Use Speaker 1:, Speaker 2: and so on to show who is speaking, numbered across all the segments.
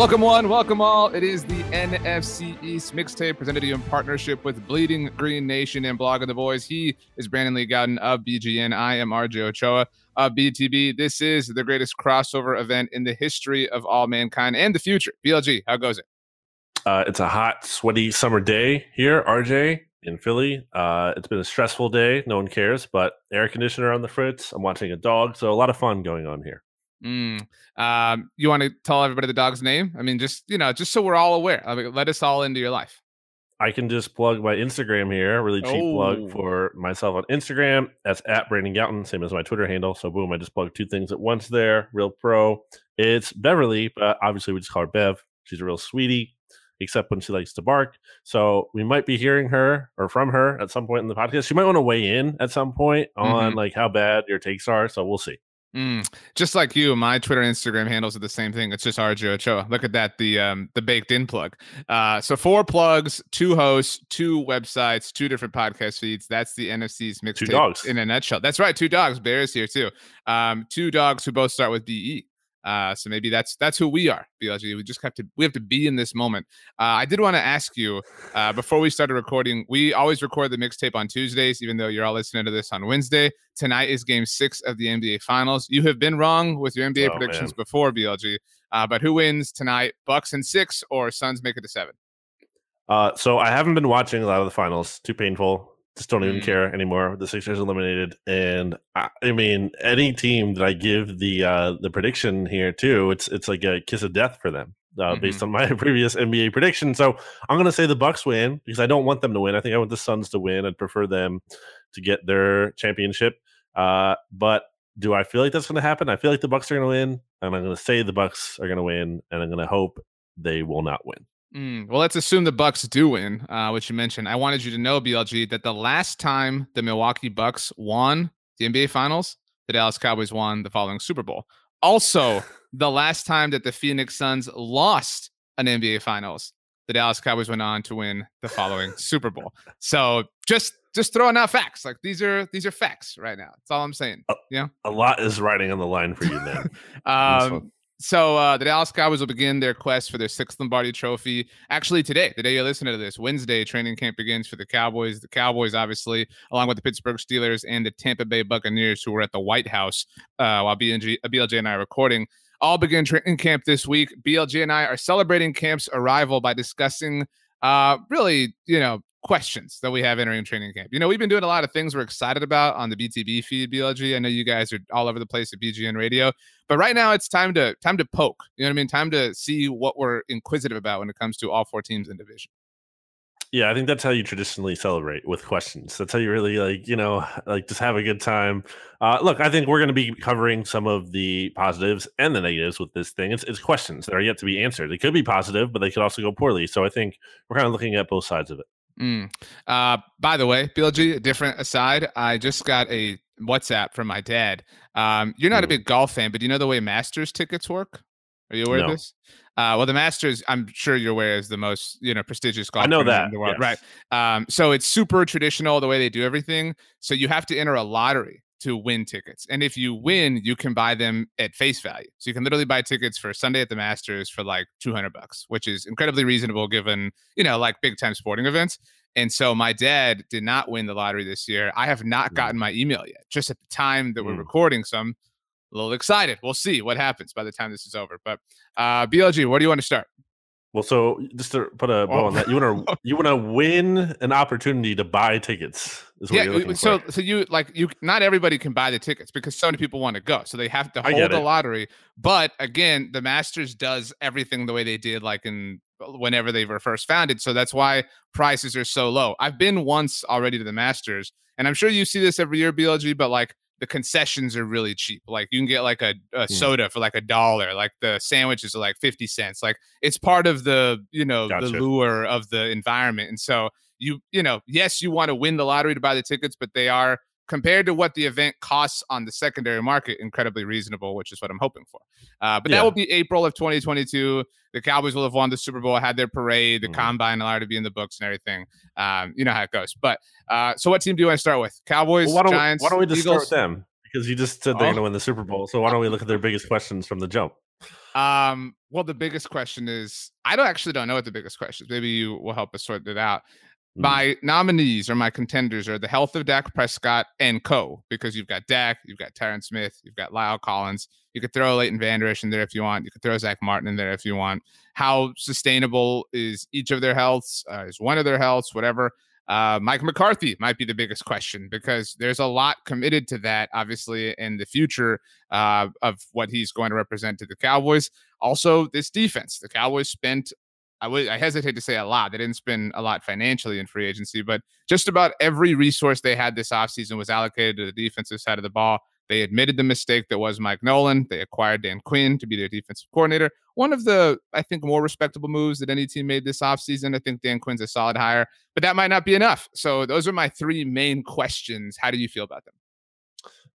Speaker 1: Welcome one, welcome all. It is the NFC East mixtape presented to you in partnership with Bleeding Green Nation and Blogging The Boys. He is Brandon Lee Gowton of BGN. I am RJ Ochoa of BTB. This is the greatest crossover event in the history of all mankind and the future. BLG, how goes it?
Speaker 2: Uh, it's a hot, sweaty summer day here, RJ, in Philly. Uh, it's been a stressful day. No one cares, but air conditioner on the fritz. I'm watching a dog, so a lot of fun going on here.
Speaker 1: Mm. Um, you want to tell everybody the dog's name? I mean, just you know, just so we're all aware. I mean, let us all into your life.
Speaker 2: I can just plug my Instagram here. Really cheap oh. plug for myself on Instagram. That's at Brandon Gowton, same as my Twitter handle. So boom, I just plugged two things at once there. Real pro. It's Beverly, but obviously we just call her Bev. She's a real sweetie, except when she likes to bark. So we might be hearing her or from her at some point in the podcast. She might want to weigh in at some point on mm-hmm. like how bad your takes are. So we'll see.
Speaker 1: Mm, just like you, my Twitter and Instagram handles are the same thing. It's just RJ Ochoa. Look at that, the um the baked in plug. Uh so four plugs, two hosts, two websites, two different podcast feeds. That's the NFC's mixtape in a nutshell. That's right, two dogs. Bears here too. Um, two dogs who both start with BE. Uh, so maybe that's that's who we are, BLG. We just have to we have to be in this moment. Uh, I did want to ask you uh, before we started recording. We always record the mixtape on Tuesdays, even though you're all listening to this on Wednesday. Tonight is Game Six of the NBA Finals. You have been wrong with your NBA oh, predictions man. before, BLG. Uh, but who wins tonight? Bucks and six, or Suns make it to seven?
Speaker 2: Uh, so I haven't been watching a lot of the finals. Too painful just don't even mm. care anymore. The Sixers eliminated, and I, I, mean, any team that I give the uh, the prediction here too, it's it's like a kiss of death for them. Uh, mm-hmm. Based on my previous NBA prediction, so I'm going to say the Bucks win because I don't want them to win. I think I want the Suns to win. I'd prefer them to get their championship. Uh, but do I feel like that's going to happen? I feel like the Bucks are going to win, and I'm going to say the Bucks are going to win, and I'm going to hope they will not win.
Speaker 1: Mm, well, let's assume the Bucks do win, uh, which you mentioned. I wanted you to know, BLG, that the last time the Milwaukee Bucks won the NBA Finals, the Dallas Cowboys won the following Super Bowl. Also, the last time that the Phoenix Suns lost an NBA Finals, the Dallas Cowboys went on to win the following Super Bowl. So just just throwing out facts. Like these are these are facts right now. That's all I'm saying. Yeah,
Speaker 2: a lot is riding on the line for you then.
Speaker 1: um, so uh, the Dallas Cowboys will begin their quest for their sixth Lombardi Trophy. Actually, today, the day you're listening to this, Wednesday, training camp begins for the Cowboys. The Cowboys, obviously, along with the Pittsburgh Steelers and the Tampa Bay Buccaneers, who were at the White House uh, while BNG, BLJ and I are recording, all begin training camp this week. BLJ and I are celebrating camp's arrival by discussing uh, really, you know, questions that we have entering training camp. You know, we've been doing a lot of things we're excited about on the BTB feed, BLG. I know you guys are all over the place at BGN Radio, but right now it's time to time to poke. You know what I mean? Time to see what we're inquisitive about when it comes to all four teams in division.
Speaker 2: Yeah, I think that's how you traditionally celebrate with questions. That's how you really like, you know, like just have a good time. Uh, look, I think we're going to be covering some of the positives and the negatives with this thing. It's, it's questions that are yet to be answered. They could be positive, but they could also go poorly. So I think we're kind of looking at both sides of it.
Speaker 1: Mm. Uh, by the way, BLG, a different aside, I just got a WhatsApp from my dad. Um, you're not mm. a big golf fan, but do you know the way Masters tickets work? Are you aware no. of this? Uh, well, the Masters, I'm sure you're aware, is the most you know prestigious golf.
Speaker 2: I know that in
Speaker 1: the world, yes. right? Um, so it's super traditional the way they do everything. So you have to enter a lottery to win tickets. And if you win, you can buy them at face value. So you can literally buy tickets for Sunday at the Masters for like 200 bucks, which is incredibly reasonable given, you know, like big time sporting events. And so my dad did not win the lottery this year. I have not mm. gotten my email yet, just at the time that we're mm. recording. So I'm a little excited. We'll see what happens by the time this is over. But uh, BLG, where do you want to start?
Speaker 2: Well, so just to put a bow oh. on that, you want to oh. you want to win an opportunity to buy tickets yeah,
Speaker 1: so
Speaker 2: for.
Speaker 1: so you like you not everybody can buy the tickets because so many people want to go, so they have to hold the lottery. But again, the Masters does everything the way they did, like in uh, whenever they were first founded. So that's why prices are so low. I've been once already to the Masters, and I'm sure you see this every year, BLG. But like the concessions are really cheap. Like you can get like a, a mm. soda for like a dollar. Like the sandwiches are like 50 cents. Like it's part of the, you know, gotcha. the lure of the environment. And so you, you know, yes, you want to win the lottery to buy the tickets, but they are compared to what the event costs on the secondary market, incredibly reasonable, which is what I'm hoping for. Uh, but yeah. that will be April of 2022. The Cowboys will have won the Super Bowl, had their parade, the mm-hmm. combine allowed to be in the books and everything. Um, you know how it goes. But uh, so, what team do you want to start with? Cowboys, well, why don't Giants.
Speaker 2: We, why don't we just
Speaker 1: Eagles?
Speaker 2: start them? Because you just said they're oh. going to win the Super Bowl. So why don't we look at their biggest questions from the jump?
Speaker 1: Um, well, the biggest question is I don't actually don't know what the biggest question is. Maybe you will help us sort it out. Mm. My nominees or my contenders are the health of Dak Prescott and co. Because you've got Dak, you've got Tyron Smith, you've got La'el Collins. You could throw Leighton Vander Esch in there if you want. You could throw Zack Martin in there if you want. How sustainable is each of their healths? Uh, is one of their healths? Whatever. Uh, Mike McCarthy might be the biggest question because there's a lot committed to that, obviously, in the future uh, of what he's going to represent to the Cowboys. Also, this defense. The Cowboys spent I would I hesitate to say a lot. They didn't spend a lot financially in free agency, but just about every resource they had this offseason was allocated to the defensive side of the ball. They admitted the mistake that was Mike Nolan. They acquired Dan Quinn to be their defensive coordinator. One of the, I think, more respectable moves that any team made this offseason. I think Dan Quinn's a solid hire, but that might not be enough. So those are my three main questions. How do you feel about them?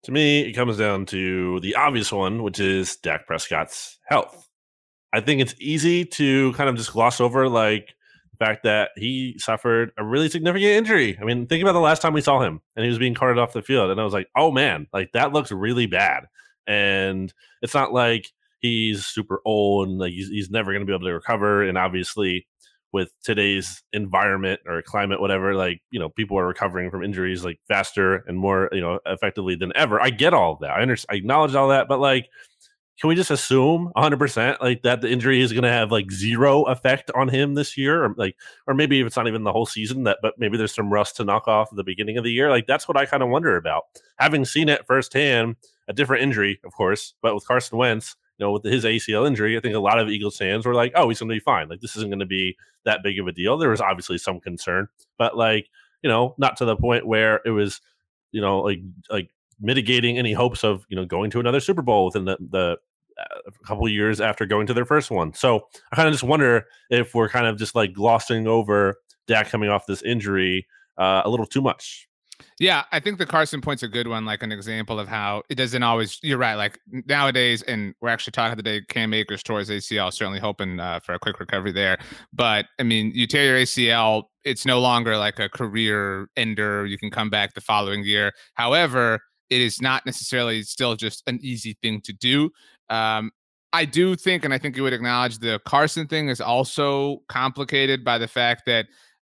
Speaker 2: To me, it comes down to the obvious one, which is Dak Prescott's health. I think it's easy to kind of just gloss over like the fact that he suffered a really significant injury. I mean, think about the last time we saw him and he was being carted off the field. And I was like, oh man, like that looks really bad. And it's not like he's super old and like he's, he's never going to be able to recover. And obviously, with today's environment or climate, whatever, like, you know, people are recovering from injuries like faster and more, you know, effectively than ever. I get all of that. I understand, I acknowledge all that, but like, can we just assume 100% like that the injury is going to have like zero effect on him this year? Or like or maybe if it's not even the whole season that but maybe there's some rust to knock off at the beginning of the year? Like that's what i kind of wonder about. Having seen it firsthand a different injury of course but with carson wentz you know with his acl injury i think a lot of eagles fans were like oh he's going to be fine. Like this isn't going to be that big of a deal. There was obviously some concern but like you know not to the point where it was you know like like mitigating any hopes of you know going to another Super Bowl within the, the uh, couple years after going to their first one. So I kind of just wonder if we're kind of just like glossing over Dak coming off this injury uh, a little too much.
Speaker 1: Yeah, I think the Carson point's a good one, like an example of how it doesn't always. You're right. Like nowadays, and we're actually talking today. Cam Akers tore his ACL, certainly hoping uh, for a quick recovery there. But I mean, you tear your ACL, it's no longer like a career ender. You can come back the following year. However, it is not necessarily still just an easy thing to do. Um, I do think, and I think you would acknowledge the Carson thing is also complicated by the fact that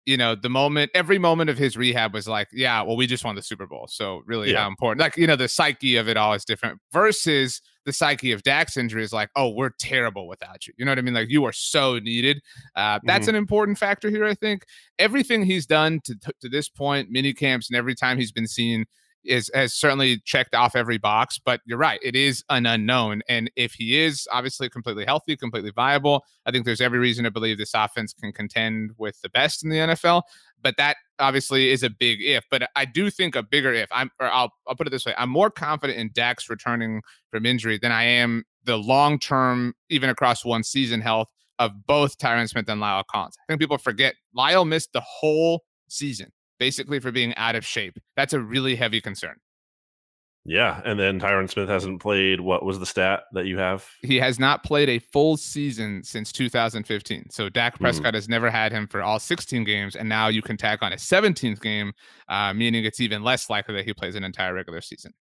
Speaker 1: you know the moment every moment of his rehab was like yeah well we just won the super bowl so really yeah. how important like you know the psyche of it all is different versus the psyche of Dak's injury is like oh we're terrible without you you know what i mean like you are so needed uh, that's mm-hmm. an important factor here i think everything he's done to, to this point mini camps and every time he's been seen is has certainly checked off every box, but you're right, it is an unknown. And if he is obviously completely healthy, completely viable, I think there's every reason to believe this offense can contend with the best in the NFL. But that obviously is a big if. But I do think a bigger if. I'm or I'll I'll put it this way. I'm more confident in Dak's returning from injury than I am the long term, even across one season health of both Tyron Smith and La'el Collins. I think people forget Lyle missed the whole season basically for being out of shape. That's a really heavy concern.
Speaker 2: Yeah, and then Tyron Smith hasn't played. What was the stat that you have?
Speaker 1: He has not played a full season since 2015. So Dak hmm. Prescott mm. has never had him for all 16 games, and now you can tack on a 17th game, uh, meaning it's even less likely that he plays an entire regular season.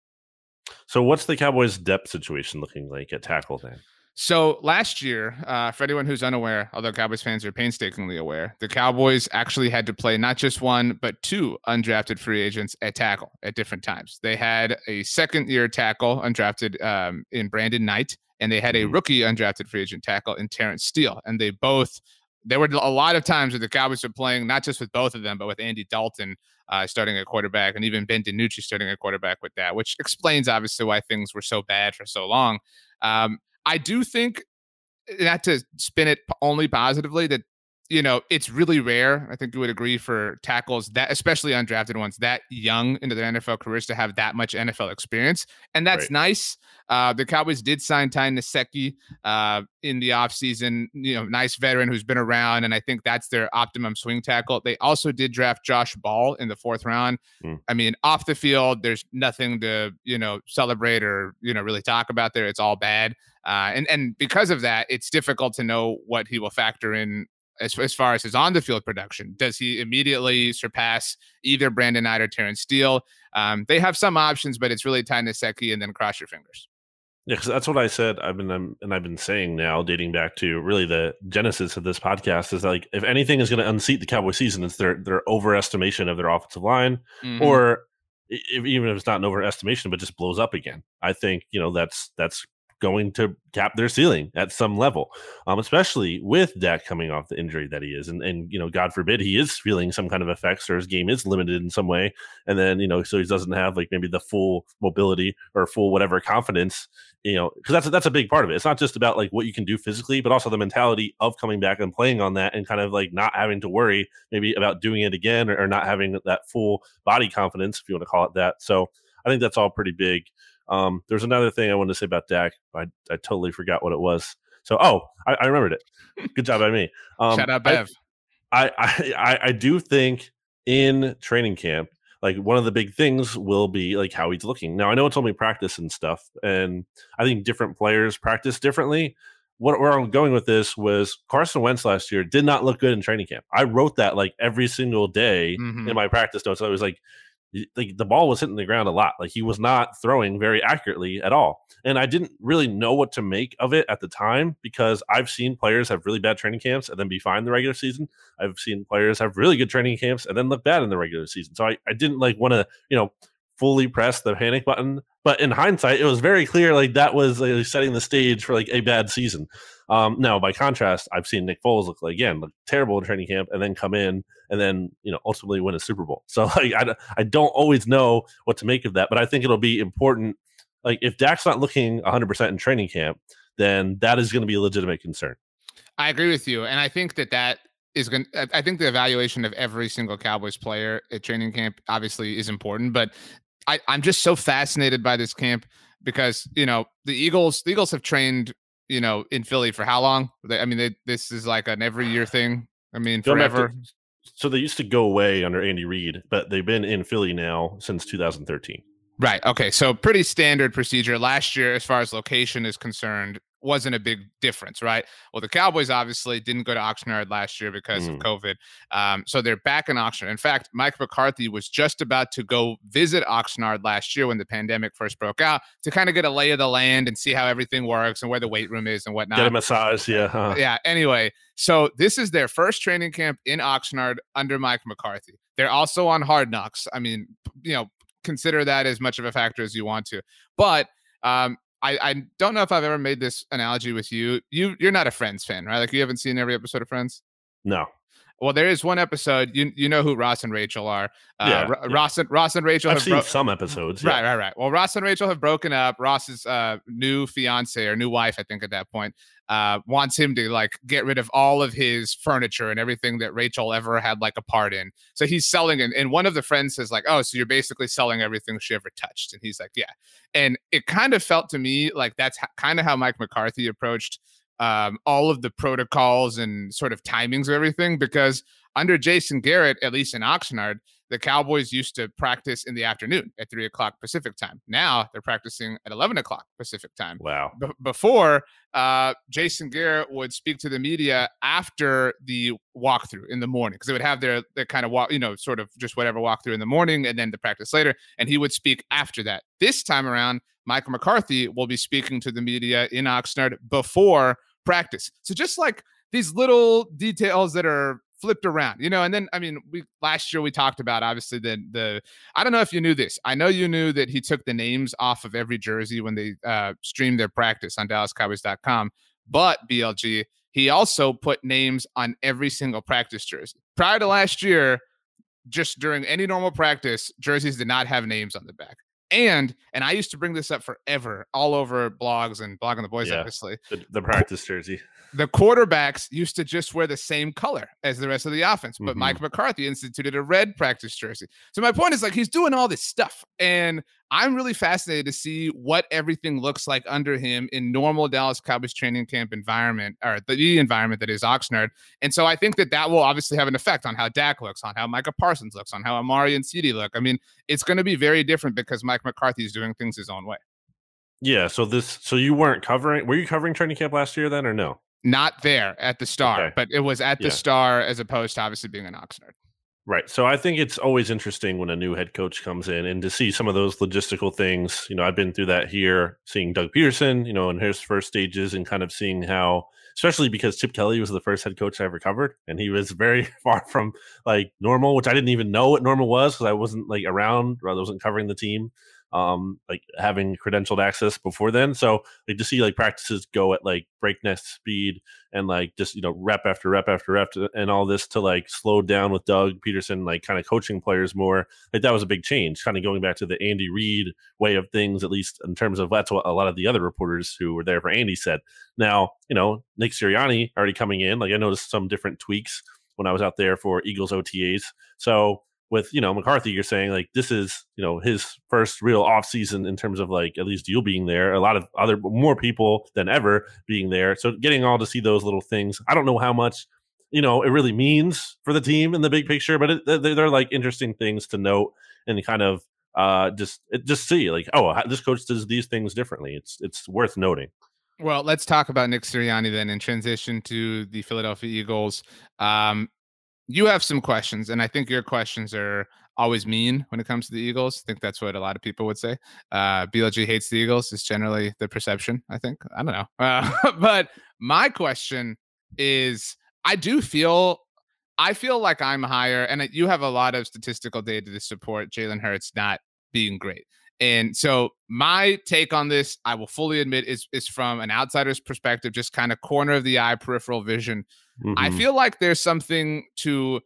Speaker 2: So, what's the Cowboys' depth situation looking like at tackle then?
Speaker 1: So last year, uh, for anyone who's unaware, although Cowboys fans are painstakingly aware, the Cowboys actually had to play not just one, but two undrafted free agents at tackle at different times. They had a second year tackle undrafted um, in Brandon Knight, and they had a mm-hmm. rookie undrafted free agent tackle in Terence Steele. And they both there were a lot of times where the Cowboys were playing not just with both of them, but with Andy Dalton uh, starting at quarterback, and even Ben DiNucci starting at quarterback with that, which explains obviously why things were so bad for so long. Um, I do think, eh, not to spin it only positively, that you know, it's really rare. I think you would agree for tackles that, especially undrafted ones, that young into their NFL careers to have that much NFL experience, and that's right. nice. Uh, the Cowboys did sign Ty Nsekhe uh, in the offseason, you know, nice veteran who's been around, and I think that's their optimum swing tackle. They also did draft Josh Ball in the fourth round. Mm. I mean, off the field, there's nothing to you know celebrate or you know really talk about there. It's all bad. Uh, and and because of that, it's difficult to know what he will factor in as, as far as his on the field production. Does he immediately surpass either Brandon Knight or Terence Steele? Um, they have some options, but it's really Ty Nsekhe and then cross your fingers.
Speaker 2: Yeah, because that's what I said. I've been um, and I've been saying now, dating back to really the genesis of this podcast, is like if anything is going to unseat the Cowboy season, it's their their overestimation of their offensive line, mm-hmm. or if, even if it's not an overestimation, but just blows up again. I think you know that's that's going to cap their ceiling at some level, um, especially with Dak coming off the injury that he is. And, and, you know, God forbid he is feeling some kind of effects or his game is limited in some way. And then, you know, so he doesn't have like maybe the full mobility or full whatever confidence, you know, because that's, that's a big part of it. It's not just about like what you can do physically, but also the mentality of coming back and playing on that and kind of like not having to worry maybe about doing it again or, or not having that full body confidence, if you want to call it that. So I think that's all pretty big. Um, there's another thing I wanted to say about Dak. I, I totally forgot what it was. So, oh, I, I remembered it. Good job by me.
Speaker 1: Um, Shout out, Bev.
Speaker 2: I, I, I, I do think in training camp, like one of the big things will be like how he's looking. Now, I know it's only practice and stuff, and I think different players practice differently. What where I'm going with this was Carson Wentz last year did not look good in training camp. I wrote that like every single day mm-hmm. in my practice notes. I was like, like the ball was hitting the ground a lot. Like he was not throwing very accurately at all. And I didn't really know what to make of it at the time because I've seen players have really bad training camps and then be fine the regular season. I've seen players have really good training camps and then look bad in the regular season. So I, I didn't like want to, you know, fully press the panic button. But in hindsight, it was very clear like that was uh, setting the stage for like a bad season. Um, now, by contrast, I've seen Nick Foles look like again look terrible in training camp and then come in and then you know ultimately win a Super Bowl. So like I, I don't always know what to make of that, but I think it'll be important. Like if Dak's not looking 100 percent in training camp, then that is going to be a legitimate concern.
Speaker 1: I agree with you, and I think that that is going. I think the evaluation of every single Cowboys player at training camp obviously is important, but I, I'm just so fascinated by this camp because you know the Eagles. The Eagles have trained you know in Philly for how long? I mean, they, this is like an every year thing. I mean, forever
Speaker 2: so they used to go away under Andy Reid, but they've been in Philly now since 2013.
Speaker 1: Right. Okay. So pretty standard procedure. Last year, as far as location is concerned, wasn't a big difference, right? Well, the Cowboys obviously didn't go to Oxnard last year because mm. of COVID. Um, so they're back in Oxnard. In fact, Mike McCarthy was just about to go visit Oxnard last year when the pandemic first broke out to kind of get a lay of the land and see how everything works and where the weight room is and whatnot.
Speaker 2: Get a massage. Yeah. Huh.
Speaker 1: Yeah. Anyway, so this is their first training camp in Oxnard under Mike McCarthy. They're also on hard knocks. I mean, you know, consider that as much of a factor as you want to. But um, I, I don't know if I've ever made this analogy with you. You you're not a Friends fan, right? Like you haven't seen every episode of Friends.
Speaker 2: No.
Speaker 1: Well, there is one episode. You you know who Ross and Rachel are. Uh, yeah, yeah. Ross and Ross and Rachel.
Speaker 2: I've seen bro- some episodes.
Speaker 1: Yeah. Right, right, right. Well, Ross and Rachel have broken up. Ross's uh, new fiance or new wife, I think, at that point, uh, wants him to like get rid of all of his furniture and everything that Rachel ever had like a part in. So he's selling it. And one of the friends says like, "Oh, so you're basically selling everything she ever touched?" And he's like, "Yeah." And it kind of felt to me like that's kind of how Mike McCarthy approached um, all of the protocols and sort of timings of everything because under Jason Garrett, at least in Oxnard, the Cowboys used to practice in the afternoon at three o'clock Pacific time. Now they're practicing at 11 o'clock Pacific time.
Speaker 2: Wow.
Speaker 1: B- before, uh, Jason Garrett would speak to the media after the walkthrough in the morning because they would have their, their kind of walk, you know, sort of just whatever walkthrough in the morning and then the practice later. And he would speak after that. This time around, Michael McCarthy will be speaking to the media in Oxnard before practice. So just like these little details that are flipped around, you know. And then, I mean, we last year we talked about obviously the the. I don't know if you knew this. I know you knew that he took the names off of every jersey when they uh, streamed their practice on DallasCowboys.com. But BLG, he also put names on every single practice jersey. Prior to last year, just during any normal practice, jerseys did not have names on the back. And and I used to bring this up forever, all over blogs and blogging the boys, yeah, obviously.
Speaker 2: The, the, practice jersey.
Speaker 1: The quarterbacks used to just wear the same color as the rest of the offense, but mm-hmm. Mike McCarthy instituted a red practice jersey. So my point is like he's doing all this stuff, and I'm really fascinated to see what everything looks like under him in normal Dallas Cowboys training camp environment or the environment that is Oxnard. And so I think that that will obviously have an effect on how Dak looks, on how Micah Parsons looks, on how Amari and CeeDee look. I mean, it's going to be very different because Mike McCarthy is doing things his own way.
Speaker 2: Yeah. So this, so you weren't covering, were you covering training camp last year then or no?
Speaker 1: Not there at the Star, okay. but it was at the yeah. Star as opposed to obviously being an Oxnard.
Speaker 2: Right. So I think it's always interesting when a new head coach comes in and to see some of those logistical things. You know, I've been through that here, seeing Doug Pederson, you know, in his first stages and kind of seeing how, especially because Chip Kelly was the first head coach I ever covered. And he was very far from like normal, which I didn't even know what normal was because I wasn't like around I wasn't covering the team um like having credentialed access before then. So like to see like practices go at like breakneck speed and like just you know rep after rep after rep to, and all this to like slow down with Doug Pederson like kind of coaching players more like that was a big change kind of going back to the Andy Reid way of things at least in terms of that's what a lot of the other reporters who were there for Andy said. Now you know Nick Sirianni already coming in like I noticed some different tweaks when I was out there for Eagles OTAs so with you know McCarthy, you're saying like this is you know his first real off season in terms of like at least you being there, a lot of other more people than ever being there. So getting all to see those little things, I don't know how much you know it really means for the team in the big picture, but it, they're, like interesting things to note and kind of uh just just see like oh this coach does these things differently. It's it's worth noting.
Speaker 1: Well, let's talk about Nick Sirianni then and transition to the Philadelphia Eagles. Um, you have some questions, and I think your questions are always mean when it comes to the Eagles. I think that's what a lot of people would say. Uh, BLG hates the Eagles is generally the perception. I think I don't know, uh, but my question is, I do feel. I feel like I'm higher, and you have a lot of statistical data to support Jalen Hurts not being great. And so my take on this, I will fully admit, is is from an outsider's perspective, just kind of corner of the eye, peripheral vision. Mm-hmm. I feel like there's something to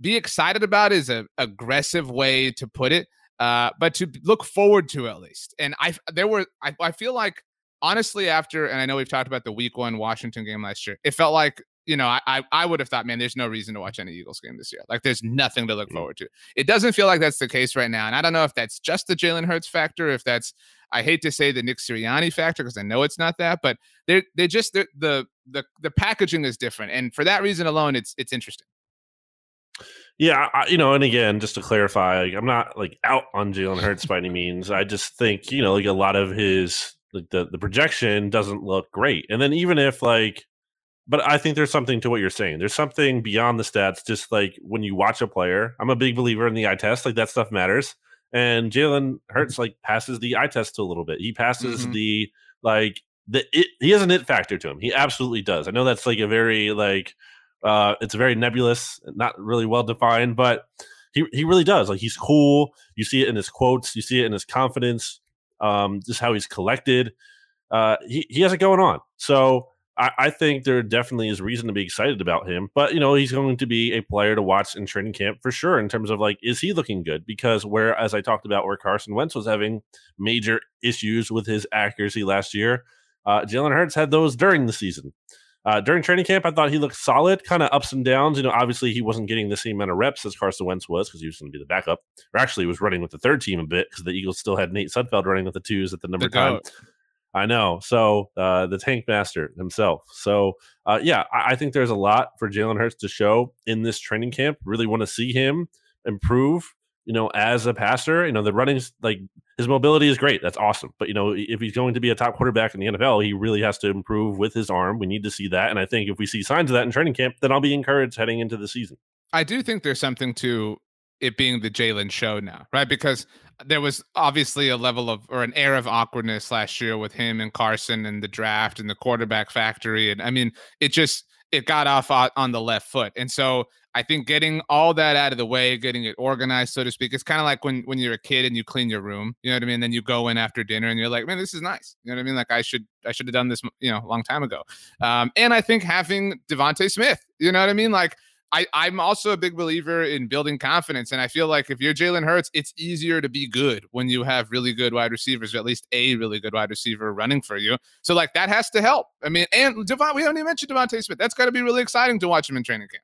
Speaker 1: be excited about is a aggressive way to put it, uh, but to look forward to at least. And I there were I, I feel like honestly after, and I know we've talked about the Week One Washington game last year, it felt like you know, I I would have thought, man, there's no reason to watch any Eagles game this year. Like, there's nothing to look mm-hmm. forward to. It doesn't feel like that's the case right now, and I don't know if that's just the Jalen Hurts factor, if that's I hate to say the Nick Sirianni factor because I know it's not that, but they're they just they're, the the the packaging is different, and for that reason alone, it's it's interesting.
Speaker 2: Yeah, I, you know, and again, just to clarify, like, I'm not like out on Jalen Hurts by any means. I just think you know, like a lot of his like the the projection doesn't look great, and then even if like but I think there's something to what you're saying. There's something beyond the stats. Just like when you watch a player, I'm a big believer in the eye test. Like that stuff matters. And Jalen Hurts like passes the eye test a little bit. He passes mm-hmm. the like the it, he has an it factor to him. He absolutely does. I know that's like a very like uh it's very nebulous, not really well defined, but he he really does. Like he's cool. You see it in his quotes. You see it in his confidence. Um, just how he's collected. Uh, he he has it going on. So I, I, think there definitely is reason to be excited about him. But you know, he's going to be a player to watch in training camp for sure. In terms of like, is he looking good? Because where, as I talked about, where Carson Wentz was having major issues with his accuracy last year, uh, Jalen Hurts had those during the season. Uh, during training camp, I thought he looked solid, kind of ups and downs. You know, obviously he wasn't getting the same amount of reps as Carson Wentz was because he was going to be the backup, or actually he was running with the third team a bit because the Eagles still had Nate Sudfeld running with the twos at the number the time. I know. So uh, the tank master himself. So uh, yeah, I, I, think there's a lot for Jalen Hurts to show in this training camp. Really want to see him improve. You know, as a passer, you know the running's like his mobility is great. That's awesome. But you know, if he's going to be a top quarterback in the NFL, he really has to improve with his arm. We need to see that, and I think if we see signs of that in training camp, then I'll be encouraged heading into the season.
Speaker 1: I do think there's something to it being the Jalen show now, right? Because there was obviously a level of or an air of awkwardness last year with him and Carson and the draft and the quarterback factory. And I mean, it just it got off on the left foot. And so I think getting all that out of the way, getting it organized, so to speak, it's kind of like when when you're a kid and you clean your room. You know what I mean? Then you go in after dinner and you're like, man, this is nice. You know what I mean? Like I should I should have done this, you know, a long time ago. Um, and I think having DeVonta Smith, you know what I mean? Like I, I'm also a big believer in building confidence. And I feel like if you're Jalen Hurts, it's easier to be good when you have really good wide receivers, or at least a really good wide receiver running for you. So, like, that has to help. I mean, and Devon, we haven't even mentioned DeVonta Smith. That's got to be really exciting to watch him in training camp.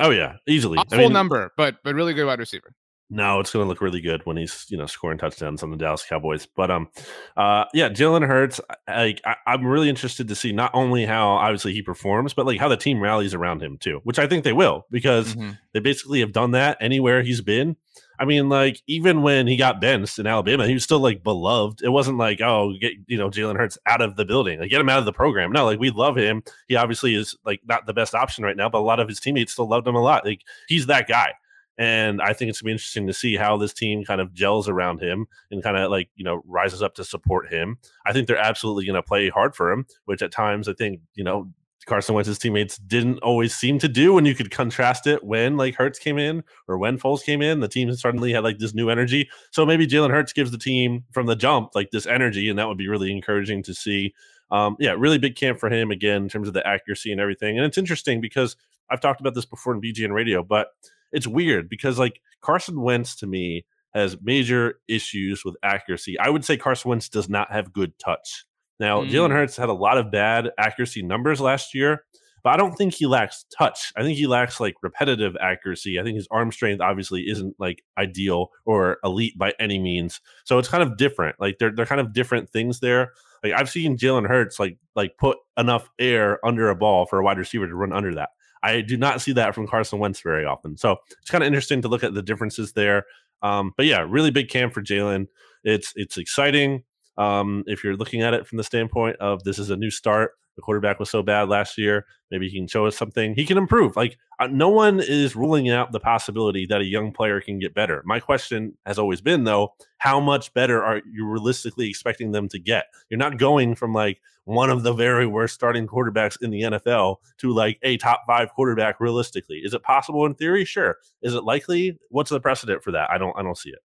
Speaker 2: Oh, yeah, easily.
Speaker 1: Full I mean, number, but but really good wide receiver.
Speaker 2: No, it's going to look really good when he's you know scoring touchdowns on the Dallas Cowboys. But um, uh, yeah, Jalen Hurts. Like I, I'm really interested to see not only how obviously he performs, but like how the team rallies around him too, which I think they will because mm-hmm. they basically have done that anywhere he's been. I mean, like even when he got benched in Alabama, he was still like beloved. It wasn't like oh, get you know Jalen Hurts out of the building, like get him out of the program. No, like we love him. He obviously is like not the best option right now, but a lot of his teammates still loved him a lot. Like he's that guy. And I think it's gonna be interesting to see how this team kind of gels around him and kind of like, you know, rises up to support him. I think they're absolutely gonna play hard for him, which at times I think, you know, Carson Wentz's teammates didn't always seem to do when you could contrast it when like Hurts came in or when Foles came in, the team suddenly had like this new energy. So maybe Jalen Hurts gives the team from the jump like this energy, and that would be really encouraging to see. Um, yeah, really big camp for him again in terms of the accuracy and everything. And it's interesting because I've talked about this before in BGN radio, but it's weird because like Carson Wentz to me has major issues with accuracy. I would say Carson Wentz does not have good touch. Now, mm. Jalen Hurts had a lot of bad accuracy numbers last year, but I don't think he lacks touch. I think he lacks like repetitive accuracy. I think his arm strength obviously isn't like ideal or elite by any means. So it's kind of different. Like they're they're kind of different things there. Like I've seen Jalen Hurts like like put enough air under a ball for a wide receiver to run under that. I do not see that from Carson Wentz very often. So it's kind of interesting to look at the differences there. Um, but yeah, really big camp for Jalen. It's it's exciting. Um, if you're looking at it from the standpoint of this is a new start, the quarterback was so bad last year. Maybe he can show us something. He can improve. Like uh, no one is ruling out the possibility that a young player can get better. My question has always been though, how much better are you realistically expecting them to get? You're not going from like one of the very worst starting quarterbacks in the NFL to like a top five quarterback realistically. Is it possible in theory? Sure. Is it likely? What's the precedent for that? I don't I don't see it.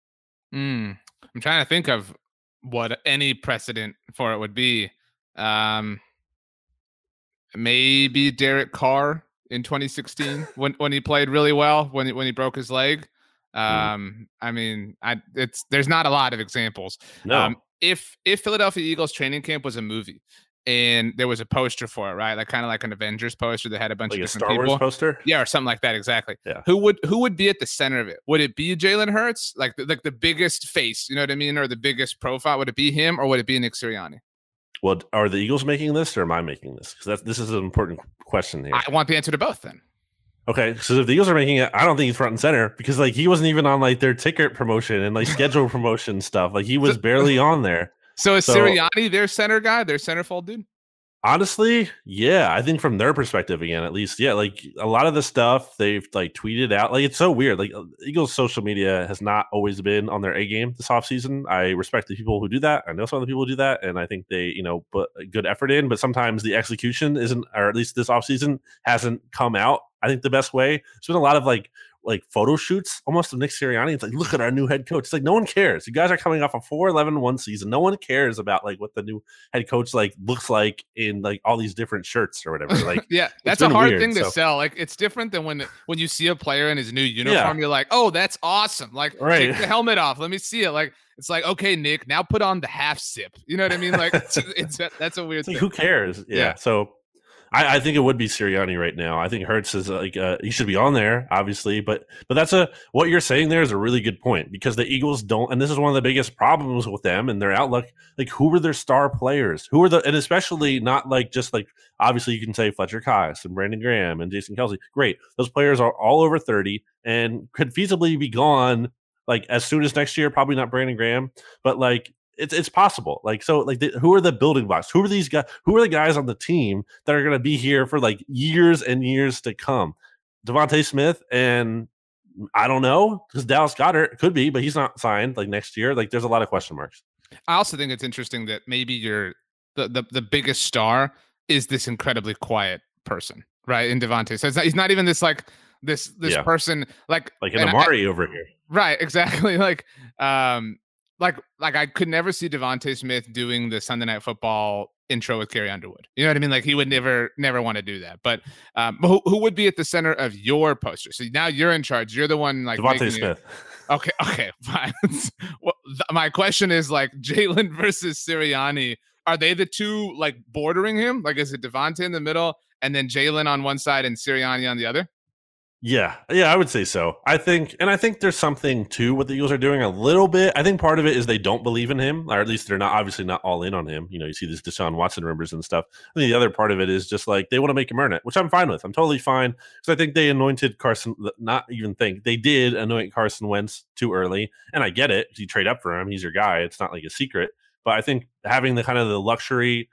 Speaker 1: Mm, I'm trying to think of what any precedent for it would be. Um, maybe Derek Carr in 2016 when when he played really well when he, when he broke his leg. Mm. Um, I mean, I it's there's not a lot of examples.
Speaker 2: No. Um,
Speaker 1: if if Philadelphia Eagles training camp was a movie and there was a poster for it, right? Like kind of like an Avengers poster that had a bunch
Speaker 2: like
Speaker 1: of
Speaker 2: a
Speaker 1: different
Speaker 2: Star
Speaker 1: people.
Speaker 2: Wars poster,
Speaker 1: yeah, or something like that. Exactly.
Speaker 2: Yeah.
Speaker 1: Who would who would be at the center of it? Would it be Jalen Hurts, like the, like the biggest face? You know what I mean, or the biggest profile? Would it be him, or would it be Nick Sirianni?
Speaker 2: Well, are the Eagles making this, or am I making this? Because this is an important question here.
Speaker 1: I want the answer to both. Then.
Speaker 2: Okay, so if the Eagles are making it, I don't think he's front and center because like he wasn't even on like their ticket promotion and like schedule promotion stuff. Like he was barely on there.
Speaker 1: So is so, Sirianni their center guy, their centerfold dude?
Speaker 2: Honestly, yeah, I think from their perspective again, at least, yeah, like a lot of the stuff they've like tweeted out, like it's so weird. Like uh, Eagles social media has not always been on their A game this offseason. I respect the people who do that. I know some of the people who do that, and I think they, you know, put good effort in, but sometimes the execution isn't, or at least this offseason hasn't come out I think the best way. There's been a lot of like like photo shoots almost of Nick Sirianni. It's like, look at our new head coach. It's like no one cares. You guys are coming off a 4 11 1 season. No one cares about like what the new head coach like looks like in like all these different shirts or whatever. Like
Speaker 1: yeah, that's a hard weird, thing to so. sell. Like it's different than when when you see a player in his new uniform, yeah. you're like, oh, that's awesome. Like right. take the helmet off. Let me see it. Like it's like, okay, Nick, now put on the half sip. You know what I mean? Like it's, it's that's a weird
Speaker 2: like, Who cares? Yeah. yeah. So I, I, think it would be Sirianni right now. I think Hurts is like uh, he should be on there, obviously, but but that's a what you're saying there is a really good point because the Eagles don't, and this is one of the biggest problems with them and their outlook. Like, who are their star players? Who are the, and especially not like just like obviously you can say Fletcher Cox and Brandon Graham and Jason Kelce. Great, those players are all over thirty and could feasibly be gone like as soon as next year. Probably not Brandon Graham, but like it's it's possible. Like so, like the, who are the building blocks? Who are these guys? Who are the guys on the team that are going to be here for like years and years to come? DeVonta Smith and I don't know because Dallas Goedert could be, but he's not signed like next year. Like there's a lot of question marks.
Speaker 1: I also think it's interesting that maybe you're the the, the biggest star is this incredibly quiet person, right? In Devonte, so not, he's not even this like This this
Speaker 2: Yeah.
Speaker 1: person like
Speaker 2: Like an
Speaker 1: and I-
Speaker 2: Amari over here.
Speaker 1: Right, exactly. Like, um, like, like I could never see DeVonta Smith doing the Sunday Night Football intro with Carrie Underwood. You know what I mean? Like, he would never, never want to do that. But, um, who, who would be at the center of your poster? So now you're in charge. You're the one like it-
Speaker 2: Smith.
Speaker 1: Okay, okay, fine. well, th- my question is like Jalen versus Sirianni. Are they the two like bordering him? Like, is it Devonte in the middle and then Jalen on one side and Sirianni on the other?
Speaker 2: Yeah, yeah, I would say so. I think, and I think there's something to what the Eagles are doing a little bit. I think part of it is they don't believe in him, or at least they're not obviously not all in on him. You know, you see this Deshaun Watson rumors and stuff. I think the other part of it is just like they want to make him earn it, which I'm fine with. I'm totally fine because I think they anointed Carson. Not even think they did anoint Carson Wentz too early, and I get it. You trade up for him; he's your guy. It's not like a secret. But I think having the kind of the luxury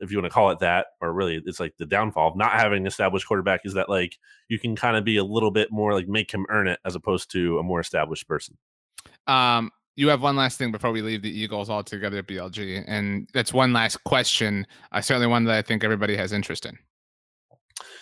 Speaker 2: if you want to call it that, or really it's like the downfall of not having an established quarterback is that like you can kind of be a little bit more like make him earn it as opposed to a more established person.
Speaker 1: Um, you have one last thing before we leave the Eagles altogether, BLG, and that's one last question. Uh, certainly one that I think everybody has interest in.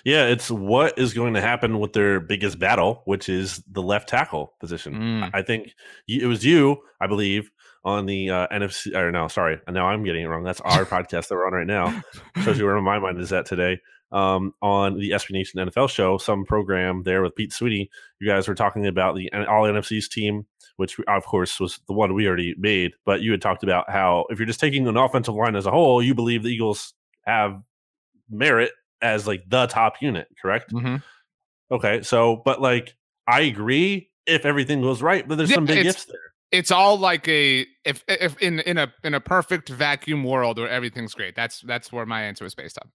Speaker 2: Yeah, it's what is going to happen with their biggest battle, which is the left tackle position.
Speaker 1: Mm.
Speaker 2: I think it was you, I believe, on the uh, NFC. Or no, sorry, and now I'm getting it wrong. That's our podcast that we're on right now. Shows you where my mind is at today. Um, on the SB Nation NFL show, some program there with Pete Sweeney, you guys were talking about the All NFC's team, which of course was the one we already made. But you had talked about how if you're just taking an offensive line as a whole, you believe the Eagles have merit as like the top unit, correct?
Speaker 1: Mm-hmm.
Speaker 2: Okay, so but like I agree if everything goes right, but there's
Speaker 1: Yeah,
Speaker 2: some big ifs there.
Speaker 1: It's all like a if if in in a in a perfect vacuum world where everything's great. That's that's where my answer is based on.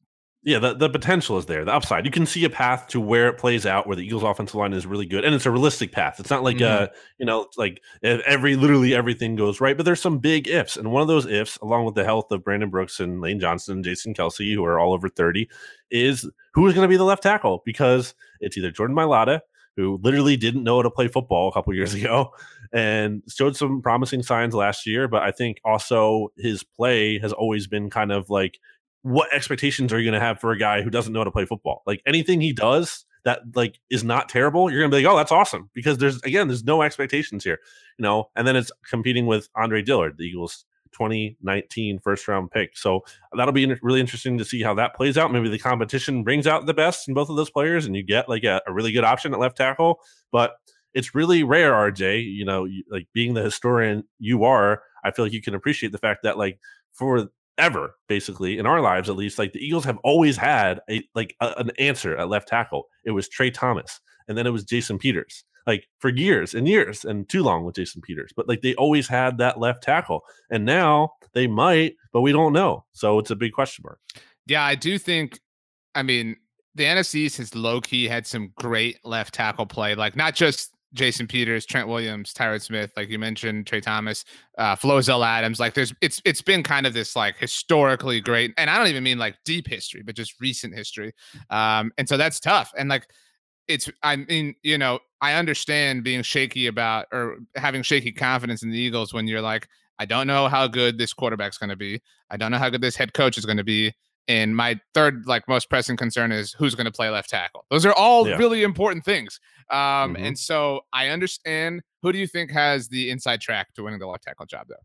Speaker 2: Yeah, the, the potential is there. The upside, you can see a path to where it plays out, where the Eagles' offensive line is really good, and it's a realistic path. It's not like uh, you know, like every literally everything goes right, but there's some big ifs, and one of those ifs, along with the health of Brandon Brooks and Lane Johnson, and Jason Kelce, who are all over thirty, is who is going to be the left tackle because it's either Jordan Mailata, who literally didn't know how to play football a couple years ago, and showed some promising signs last year, but I think also his play has always been kind of like what expectations are you going to have for a guy who doesn't know how to play football? Like anything he does that like is not terrible, you're going to be like, oh, that's awesome because there's again, there's no expectations here, you know. And then it's competing with Andre Dillard, the Eagles' 2019 first round pick. So that'll be really interesting to see how that plays out. Maybe the competition brings out the best in both of those players, and you get like a, a really good option at left tackle. But it's really rare, RJ. You know, like being the historian you are, I feel like you can appreciate the fact that like for ever basically in our lives at least like the eagles have always had a like a, an answer at left tackle it was Tra Thomas and then it was jason peters like for years and years and too long with jason peters but like they always had that left tackle and now they might but we don't know so it's a big question mark
Speaker 1: Yeah, I do think. I mean, the NFC has low key had some great left tackle play, like not just Jason Peters, Trent Williams, Tyron Smith, like you mentioned, Tra Thomas, uh, Flozell Adams. Like, there's it's it's been kind of this like historically great, and I don't even mean like deep history, but just recent history. Um, and so that's tough, and like it's I mean, you know, I understand being shaky about or having shaky confidence in the Eagles when you're like, I don't know how good this quarterback's going to be. I don't know how good this head coach is going to be. And my third, like most pressing concern is who's going to play left tackle. Those are all
Speaker 2: Yeah.
Speaker 1: really important things. Um,
Speaker 2: Mhm.
Speaker 1: And so I understand. Who do you think has the inside track to winning the left tackle job, though?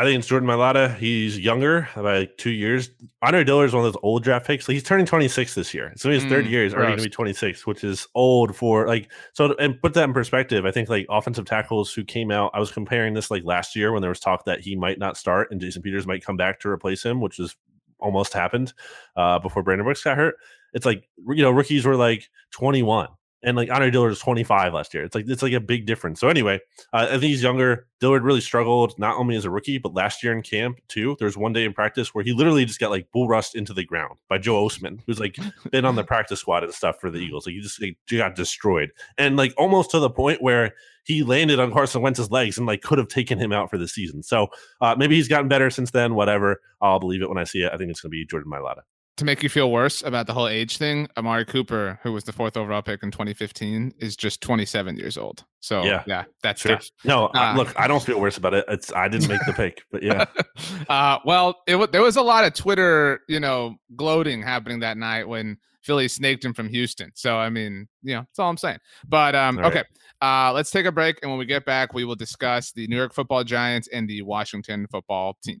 Speaker 2: I think it's Jordan Mailata. He's younger by like two years. Andre Dillard is one of those old draft picks. Like he's turning 26 this year. So his third
Speaker 1: Mm,
Speaker 2: year is already going to be 26, which is old for like, so and put that in perspective. I think like offensive tackles who came out, I was comparing this like last year when there was talk that he might not start and Jason Peters might come back to replace him, which was almost happened uh, before Brandon Brooks got hurt. It's like, you know, rookies were like 21 and like Andre Dillard was 25 last year. It's like, it's like a big difference. So anyway, uh, I think he's younger. Dillard really struggled not only as a rookie, but last year in camp too. There was one day in practice where he literally just got like bull rushed into the ground by Joe Ostman, who's like been on the practice squad and stuff for the Eagles. Like he just like, got destroyed, and like almost to the point where he landed on Carson Wentz's legs and like could have taken him out for the season. So uh, maybe he's gotten better since then. Whatever, I'll believe it when I see it. I think it's going to be Jordan Mailata.
Speaker 1: To make you feel worse about the whole age thing, Amari Cooper, who was the fourth overall pick in 2015, is just 27 years old. So
Speaker 2: Yeah.
Speaker 1: yeah, that's
Speaker 2: Sure.
Speaker 1: tough.
Speaker 2: No,
Speaker 1: Uh,
Speaker 2: look, I don't feel worse about it. It's I didn't make the pick, but yeah,
Speaker 1: uh, well, it there was a lot of Twitter, you know, gloating happening that night when Philly snaked him from Houston. So I mean, you know, that's all I'm saying. But um,
Speaker 2: All right.
Speaker 1: okay, uh, let's take a break, and when we get back, we will discuss the New York Football Giants and the Washington Football Team.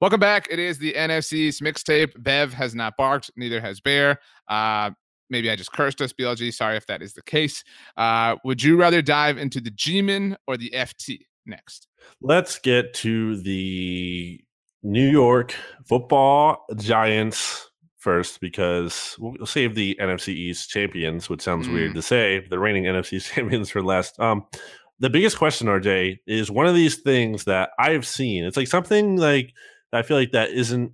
Speaker 1: Welcome back. It is the NFC's mixtape. Bev has not barked, neither has Bear. Uh, maybe I just cursed us, BLG. Sorry if that is the case. Uh, would you rather dive into the G-Man or the FT next?
Speaker 2: Let's get to the New York football giants first because we'll save the NFC East champions, which sounds
Speaker 1: Mm.
Speaker 2: weird to say, the reigning NFC champions for last. Um, the biggest question, RJ, is one of these things that I've seen. It's like something like I feel like that isn't.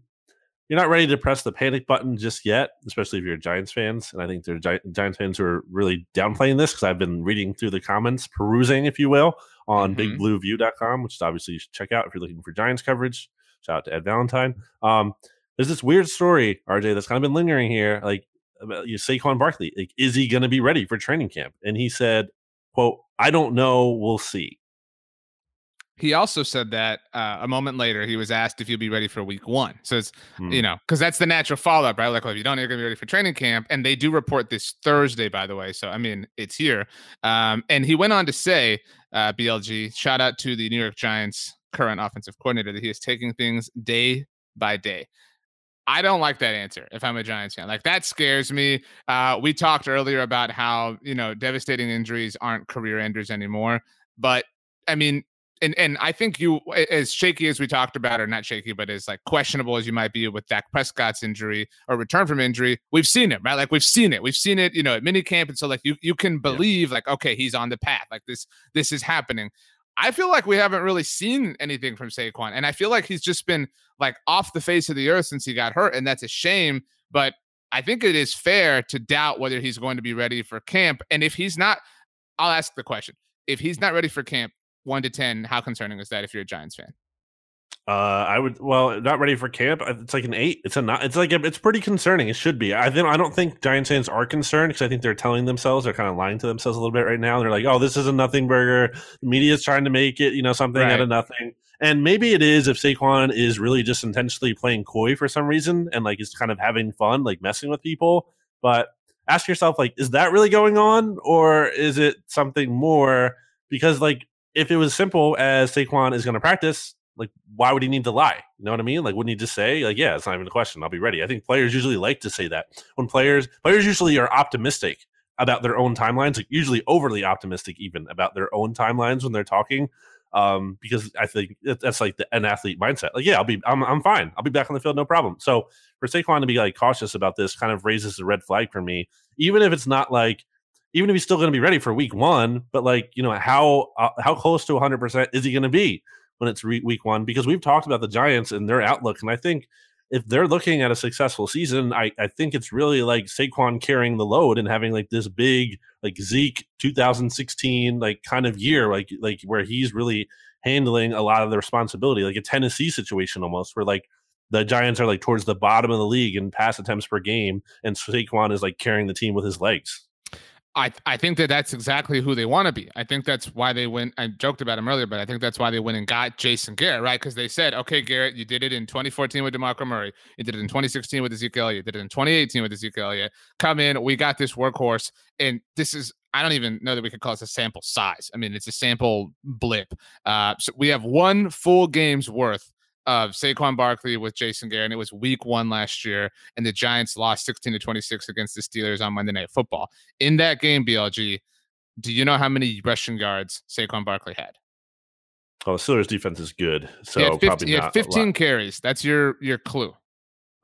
Speaker 2: You're not ready to press the panic button just yet, especially if you're Giants fans. And I think there are Gi- Giants fans who are really downplaying this because I've been reading through the comments, perusing, if you will, on
Speaker 1: Mhm.
Speaker 2: bigblueview.com, which is obviously you should check out if you're looking for Giants coverage. Shout out to Ed Valentine. Um, there's this weird story, RJ, that's kind of been lingering here. Like about you, Saquon Barkley. Like, is he going to be ready for training camp? And he said, "quote I don't know. We'll see."
Speaker 1: He also said that uh, a moment later, he was asked if he'll be ready for week one. So it's,
Speaker 2: Hmm.
Speaker 1: you know, because that's the natural follow up, right? Like, well, if you don't, you're going to be ready for training camp. And they do report this Thursday, by the way. So, I mean, it's here. Um, and he went on to say, uh, BLG, shout out to the New York Giants current offensive coordinator, that he is taking things day by day. I don't like that answer if I'm a Giants fan. Like that scares me. Uh, we talked earlier about how, you know, devastating injuries aren't career enders anymore. But I mean, and and I think you as shaky as we talked about, or not shaky, but as like questionable as you might be with Dak Prescott's injury or return from injury, we've seen it, right? Like we've seen it. We've seen it, you know, at minicamp. And so like you you can believe like, okay, he's on the path. Like this, this is happening. I feel like we haven't really seen anything from Saquon. And I feel like he's just been like off the face of the earth since he got hurt. And that's a shame. But I think it is fair to doubt whether he's going to be ready for camp. And if he's not, I'll ask the question. If he's not ready for camp, one to 10, how concerning is that if you're a Giants fan?
Speaker 2: Uh, I would well, not ready for camp. It's like an eight. It's a not. It's like a, it's pretty concerning. It should be. I think I don't think Giants fans are concerned because I think they're telling themselves they're kind of lying to themselves a little bit right now. They're like, oh, this is a nothing burger. The media's trying to make it, you know, something out of nothing. And maybe it is if Saquon is really just intentionally playing coy for some reason and like is kind of having fun, like messing with people. But ask yourself, like, is that really going on, or is it something more? Because like, if it was simple as Saquon is going to practice, like why would he need to lie? You know what I mean? Like wouldn't he just say like yeah, it's not even a question. I'll be ready. I think players usually like to say that. When players players usually are optimistic about their own timelines, like usually overly optimistic even about their own timelines when they're talking. Um, because I think that's like the, an athlete mindset. Like, yeah, I'll be, I'm, I'm fine. I'll be back on the field, no problem. So for Saquon to be like cautious about this, kind of raises a red flag for me. Even if it's not like, even if he's still going to be ready for week one, but like, you know, how uh, how close to 100 percent is he going to be? when it's re- week one because we've talked about the Giants and their outlook, and I think if they're looking at a successful season, I, I think it's really like Saquon carrying the load and having like this big like Zeke 2016 like kind of year, like like where he's really handling a lot of the responsibility, like a Tennessee situation almost, where like the Giants are like towards the bottom of the league in pass attempts per game, and Saquon is like carrying the team with his legs.
Speaker 1: I I think that that's exactly who they want to be. I think that's why they went. I joked about him earlier, but I think that's why they went and got Jason Garrett, right? Because they said, okay, Garrett, you did it in 2014 with DeMarco Murray, you did it in 2016 with Ezekiel you did it in 2018 with Ezekiel Elliott. Come in, we got this workhorse, and this is. I don't even know that we could call this a sample size. I mean, it's a sample blip. Uh, so we have one full game's worth of Saquon Barkley with Jason Garrett. It was week one last year, and the Giants lost 16 to 26 against the Steelers on Monday Night Football. In that game, BLG, do you know how many rushing yards Saquon Barkley had?
Speaker 2: Oh, the Steelers defense is good. So
Speaker 1: he had 15,
Speaker 2: probably
Speaker 1: he had 15 carries. That's your your clue.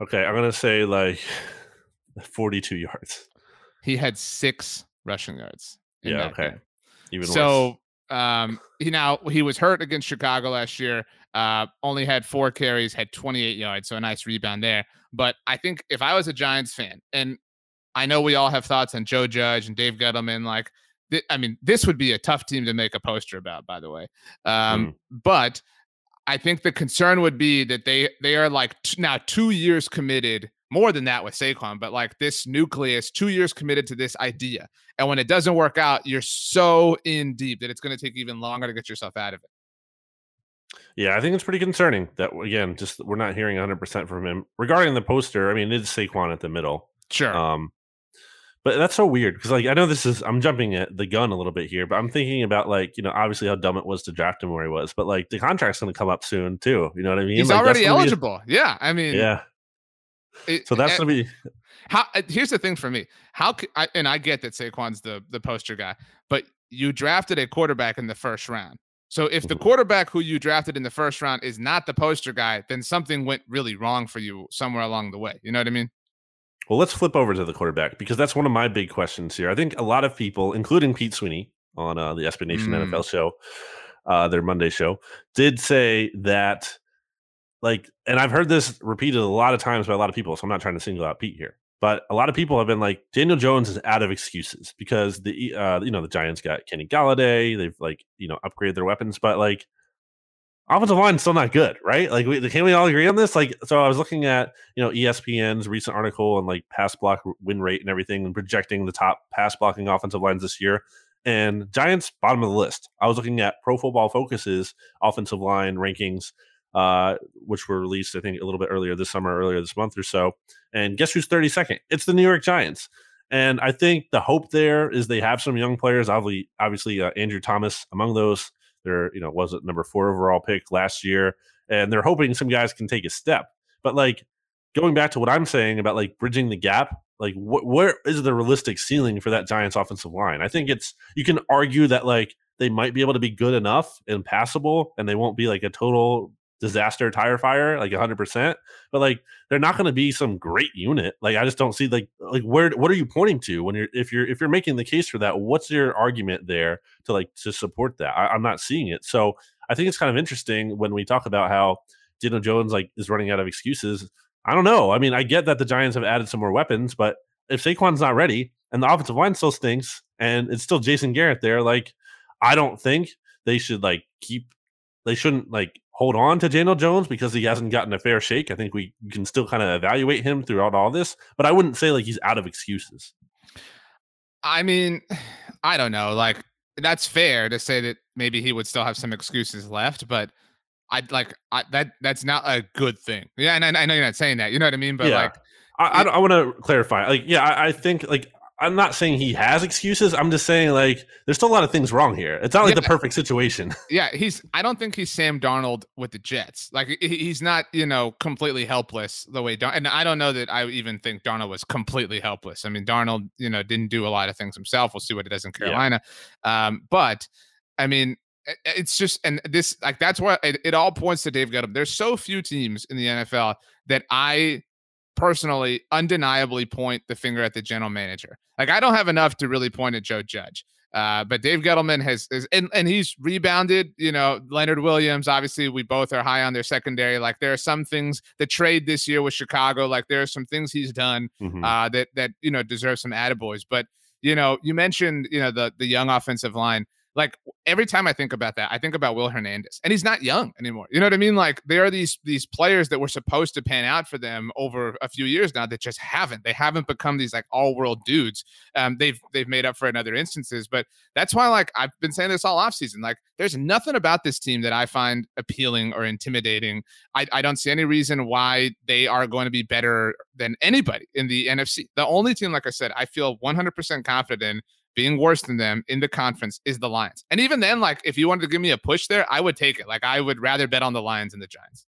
Speaker 2: Okay, I'm gonna say like 42 yards.
Speaker 1: He had six rushing yards.
Speaker 2: yeah. Okay.
Speaker 1: Game.
Speaker 2: Even
Speaker 1: so um he now he was hurt against Chicago last year. Uh, only had four carries, had 28 yards, so a nice rebound there. But I think if I was a Giants fan, and I know we all have thoughts on Joe Judge and Dave Gettleman, like, th- I mean, this would be a tough team to make a poster about, by the way. Um, mm. But I think the concern would be that they they are like t- now two years committed, more than that with Saquon, but like this nucleus, two years committed to this idea, and when it doesn't work out, you're so in deep that it's going to take even longer to get yourself out of it.
Speaker 2: Yeah, I think it's pretty concerning that again, just we're not hearing 100 percent from him regarding the poster. I mean, it's Saquon at the middle,
Speaker 1: sure.
Speaker 2: Um, but that's so weird because like I know this is I'm jumping at the gun a little bit here, but I'm thinking about like you know obviously how dumb it was to draft him where he was, but like the contract's going to come up soon too. You know what I mean?
Speaker 1: He's
Speaker 2: like,
Speaker 1: already eligible. A, yeah, I mean,
Speaker 2: yeah. It, so that's going to be
Speaker 1: how. Uh, here's the thing for me: how I, and I get that Saquon's the the poster guy, but you drafted a quarterback in the first round. So if the mm-hmm. quarterback who you drafted in the first round is not the poster guy, then something went really wrong for you somewhere along the way. You know what I mean?
Speaker 2: Well, let's flip over to the quarterback because that's one of my big questions here. I think a lot of people, including Pete Sweeney on uh, the SB Nation mm. NFL show, uh, their Monday show, did say that, like, and I've heard this repeated a lot of times by a lot of people. So I'm not trying to single out Pete here. But a lot of people have been like, Daniel Jones is out of excuses because the uh, you know the Giants got Kenny Golladay, they've like you know upgraded their weapons, but like offensive line still not good, right? Like, we, can we all agree on this? Like, so I was looking at you know ESPN's recent article on like pass block win rate and everything, and projecting the top pass blocking offensive lines this year. And Giants bottom of the list. I was looking at Pro Football Focus's offensive line rankings uh, which were released, I think, a little bit earlier this summer, earlier this month or so. And guess who's 32nd? It's the New York Giants. And I think the hope there is they have some young players. Obviously, obviously uh, Andrew Thomas among those. There, you know, was it number four overall pick last year, and they're hoping some guys can take a step. But like going back to what I'm saying about like bridging the gap, like wh- where is the realistic ceiling for that Giants offensive line? I think it's you can argue that like they might be able to be good enough and passable, and they won't be like a total disaster tire fire like 100% but like they're not going to be some great unit. Like i just don't see like like where what are you pointing to when you're if you're if you're making the case for that what's your argument there to like to support that? I, i'm not seeing it. So i think it's kind of interesting when we talk about how dino jones like is running out of excuses. I don't know. I mean i get that the giants have added some more weapons but if saquon's not ready and the offensive line still stinks and it's still jason garrett there like i don't think they should like keep they shouldn't like hold on to Daniel Jones because he hasn't gotten a fair shake. I think we can still kind of evaluate him throughout all this, but I wouldn't say like he's out of excuses.
Speaker 1: I mean, I don't know. Like that's fair to say that maybe he would still have some excuses left, but I'd like I, that. That's not a good thing. Yeah, and I, I, know you're not saying that. You know what I mean? But yeah. like,
Speaker 2: I, I, I want to clarify. Like, yeah, I, I think like I'm not saying he has excuses. I'm just saying like there's still a lot of things wrong here. It's not like yeah. the perfect situation.
Speaker 1: Yeah, he's. I don't think he's Sam Darnold with the Jets. Like he's not, you know, completely helpless the way. Dar- and I don't know that I even think Darnold was completely helpless. I mean, Darnold, you know, didn't do a lot of things himself. We'll see what he does in Carolina. Yeah. Um, but I mean, it's just and this like that's why it, it all points to Dave Gettleman. There's so few teams in the NFL that I personally undeniably point the finger at the general manager. Like I don't have enough to really point at Joe Judge. Uh, but Dave Gettleman has, is, and, and he's rebounded. You know, Leonard Williams, obviously, we both are high on their secondary. Like, there are some things, the trade this year with Chicago, like, there are some things he's done mm-hmm. uh, that, that, you know, deserve some attaboys. But, you know, you mentioned, you know, the, the young offensive line. Like every time I think about that, I think about Will Hernandez, and he's not young anymore. You know what I mean? Like there are these these players that were supposed to pan out for them over a few years now that just haven't. They haven't become these like all world dudes. Um, they've they've made up for in other instances, but that's why like I've been saying this all off season. Like there's nothing about this team that I find appealing or intimidating. I, I don't see any reason why they are going to be better than anybody in the NFC. The only team, like I said, I feel 100% confident in being worse than them in the conference is the Lions. And even then, like if you wanted to give me a push there, I would take it. Like I would rather bet on the Lions than the Giants.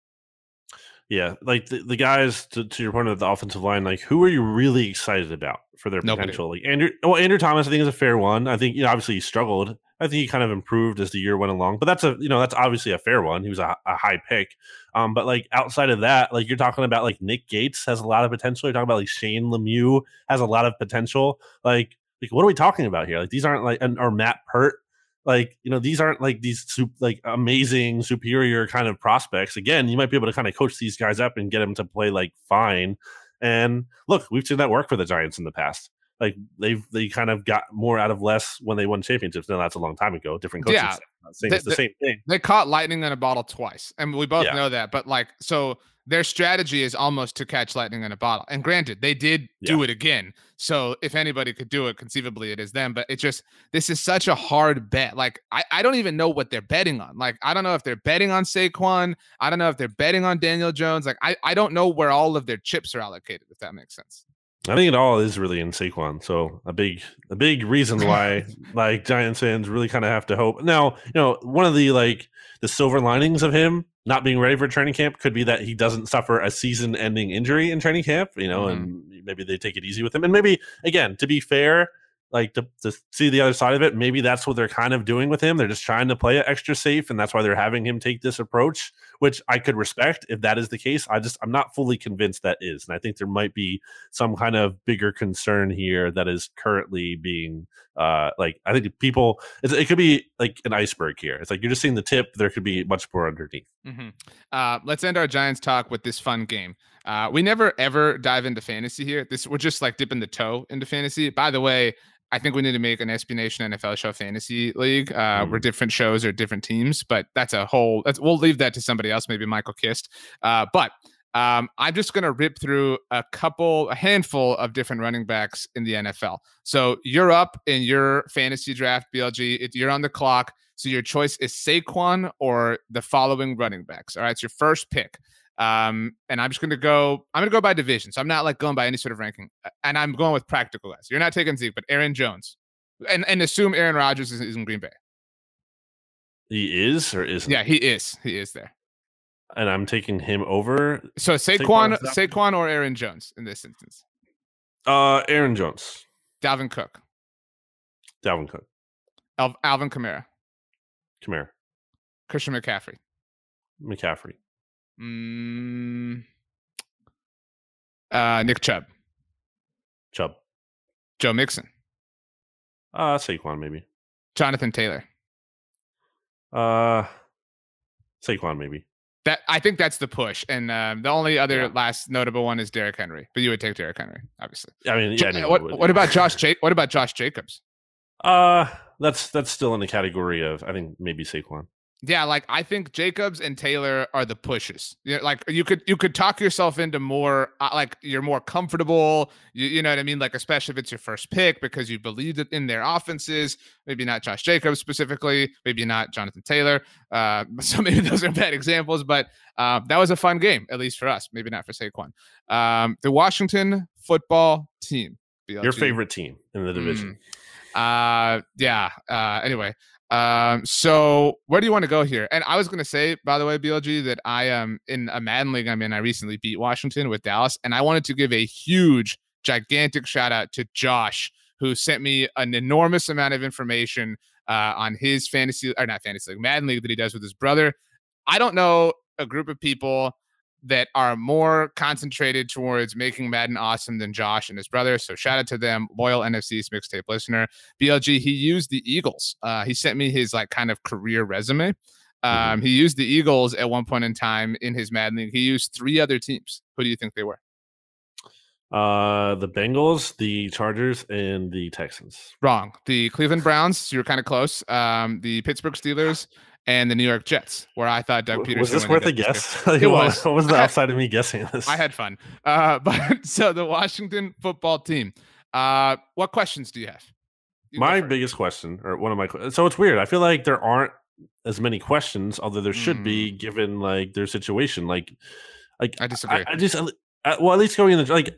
Speaker 2: Yeah, like the, the guys to, to your point of the offensive line, like who are you really excited about for their Nobody. potential? Like Andrew, well, Andrew Thomas, I think is a fair one. I think you know, obviously he struggled. I think he kind of improved as the year went along, but that's a you know that's obviously a fair one. He was a, a high pick, um, but like outside of that, like you're talking about like Nick Gates has a lot of potential. You're talking about like Shane Lemieux has a lot of potential. Like like, what are we talking about here? Like, these aren't like, and or Matt Peart, Like, you know, these aren't like these like amazing, superior kind of prospects. Again, you might be able to kind of coach these guys up and get them to play like fine. And look, we've seen that work for the Giants in the past like they've they kind of got more out of less when they won championships. Now that's a long time ago. Different coaches. Yeah, saying they, it's the they, same thing.
Speaker 1: They caught lightning in a bottle twice, and we both yeah. know that. But like, so their strategy is almost to catch lightning in a bottle. And granted, they did do yeah. it again. So if anybody could do it, conceivably it is them. But it just this is such a hard bet. Like I, I don't even know what they're betting on. Like I don't know if they're betting on Saquon. I don't know if they're betting on Daniel Jones. Like I, I don't know where all of their chips are allocated, if that makes sense.
Speaker 2: I think it all is really in Saquon. So a big a big reason why like Giants fans really kind of have to hope. Now, you know, one of the like the silver linings of him not being ready for training camp could be that he doesn't suffer a season ending injury in training camp, you know, mm-hmm. and maybe they take it easy with him. And maybe again, to be fair, like to, to see the other side of it, maybe that's what they're kind of doing with him. They're just trying to play it extra safe, and that's why they're having him take this approach, which I could respect if that is the case. I just I'm not fully convinced that is, and I think there might be some kind of bigger concern here that is currently being uh like I think people it could be like an iceberg here. It's like you're just seeing the tip. There could be much more underneath.
Speaker 1: Mm-hmm. Uh, let's end our Giants talk with this fun game. Uh, we never ever dive into fantasy here. This we're just like dipping the toe into fantasy. By the way, I think we need to make an SB Nation NFL show fantasy league uh, mm. where different shows are different teams, but that's a whole. That's, we'll leave that to somebody else, maybe Michael Kist. Uh, but um, I'm just going to rip through a couple, a handful of different running backs in the NFL. So you're up in your fantasy draft, BLG. It, you're on the clock. So your choice is Saquon or the following running backs. All right, it's your first pick. Um, and I'm just gonna go. I'm gonna go by division. So I'm not like going by any sort of ranking. And I'm going with practical guys. You're not taking Zeke, but Aaron Jones, and and assume Aaron Rodgers is, is in Green Bay.
Speaker 2: He is or isn't?
Speaker 1: Yeah, he is. He is there.
Speaker 2: And I'm taking him over.
Speaker 1: So Saquon, Saquon, Saquon or Aaron Jones in this instance.
Speaker 2: Uh, Aaron Jones.
Speaker 1: Dalvin Cook.
Speaker 2: Dalvin Cook.
Speaker 1: Al- Alvin Kamara.
Speaker 2: Kamara.
Speaker 1: Christian McCaffrey.
Speaker 2: McCaffrey.
Speaker 1: Mm, uh, Nick Chubb.
Speaker 2: Chubb.
Speaker 1: Joe Mixon.
Speaker 2: Uh, Saquon maybe.
Speaker 1: Jonathan Taylor.
Speaker 2: Uh, Saquon maybe.
Speaker 1: That I think that's the push, and um, the only other yeah. last notable one is Derrick Henry. But you would take Derrick Henry, obviously.
Speaker 2: I mean, yeah.
Speaker 1: what, what about Josh? Ja- what about Josh Jacobs?
Speaker 2: Uh, that's that's still in the category of I think maybe Saquon.
Speaker 1: Yeah, like I think Jacobs and Taylor are the pushes. You know, like you could you could talk yourself into more uh, like you're more comfortable. You, you know what I mean? Like especially if it's your first pick because you believe in their offenses. Maybe not Josh Jacobs specifically. Maybe not Jonathan Taylor. Uh, so maybe those are bad examples. But uh, that was a fun game, at least for us. Maybe not for Saquon. Um, the Washington Football Team.
Speaker 2: BLG. Your favorite team in the division.
Speaker 1: Mm. Uh, yeah. Uh, anyway, um, so where do you want to go here? And I was gonna say, by the way, BLG, that I am in a Madden league. I mean, I recently beat Washington with Dallas, and I wanted to give a huge, gigantic shout out to Josh, who sent me an enormous amount of information uh, on his fantasy or not fantasy league, Madden league that he does with his brother. I don't know a group of people that are more concentrated towards making Madden awesome than Josh and his brother. So shout out to them, loyal NFC's mixtape listener. BLG, he used the Eagles. Uh, he sent me his like kind of career resume. Mm-hmm. Um, he used the Eagles at one point in time in his Madden League. He used three other teams. Who do you think they were?
Speaker 2: Uh, the Bengals, the Chargers, and the Texans.
Speaker 1: Wrong. The Cleveland Browns. So you're kind of close. Um, the Pittsburgh Steelers and the New York Jets, where I thought Doug Pederson
Speaker 2: was this worth a guess.
Speaker 1: it was.
Speaker 2: What was the outside of me guessing this?
Speaker 1: I had fun. Uh, but so the Washington football team. Uh, what questions do you have?
Speaker 2: You my biggest question, or one of my, so it's weird. I feel like there aren't as many questions, although there should mm. be, given like their situation. Like, like
Speaker 1: I disagree.
Speaker 2: I, I just, I, well, at least going in the like,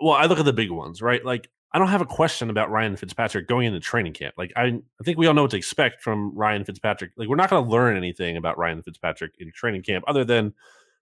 Speaker 2: well, I look at the big ones, right? Like I don't have a question about Ryan Fitzpatrick going into training camp. Like I, I think we all know what to expect from Ryan Fitzpatrick. Like we're not going to learn anything about Ryan Fitzpatrick in training camp other than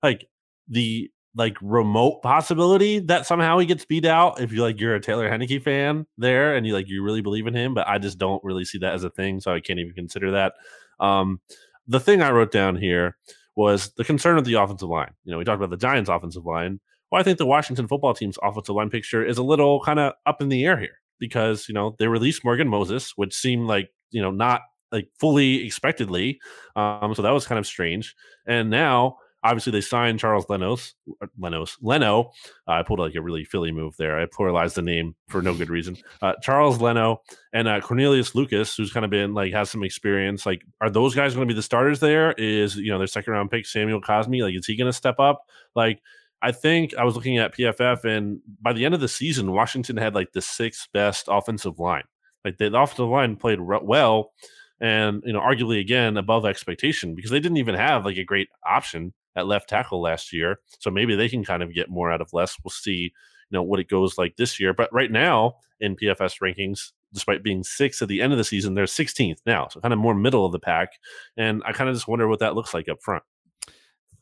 Speaker 2: like the like remote possibility that somehow he gets beat out if you like you're a Taylor Heinicke fan there and you like you really believe in him, but I just don't really see that as a thing, so I can't even consider that. Um, the thing I wrote down here was the concern of the offensive line. You know, we talked about the Giants' offensive line. Well, I think the Washington football team's offensive line picture is a little kind of up in the air here because, you know, they released Morgan Moses, which seemed like, you know, not like fully expectedly. Um, so that was kind of strange. And now, obviously, they signed Charles Lenos, uh, Lenos, Leno. Uh, I pulled like a really Philly move there. I pluralized the name for no good reason. Uh, Charles Leno and uh, Cornelius Lucas, who's kind of been like has some experience. Like, are those guys going to be the starters there? Is, you know, their second round pick, Samuel Cosmi. like, is he going to step up? Like, I think I was looking at PFF, and by the end of the season, Washington had like the sixth best offensive line. Like the offensive line played well, and you know, arguably again above expectation because they didn't even have like a great option at left tackle last year. So maybe they can kind of get more out of less. We'll see, you know, what it goes like this year. But right now in PFF rankings, despite being sixth at the end of the season, they're 16th now, so kind of more middle of the pack. And I kind of just wonder what that looks like up front.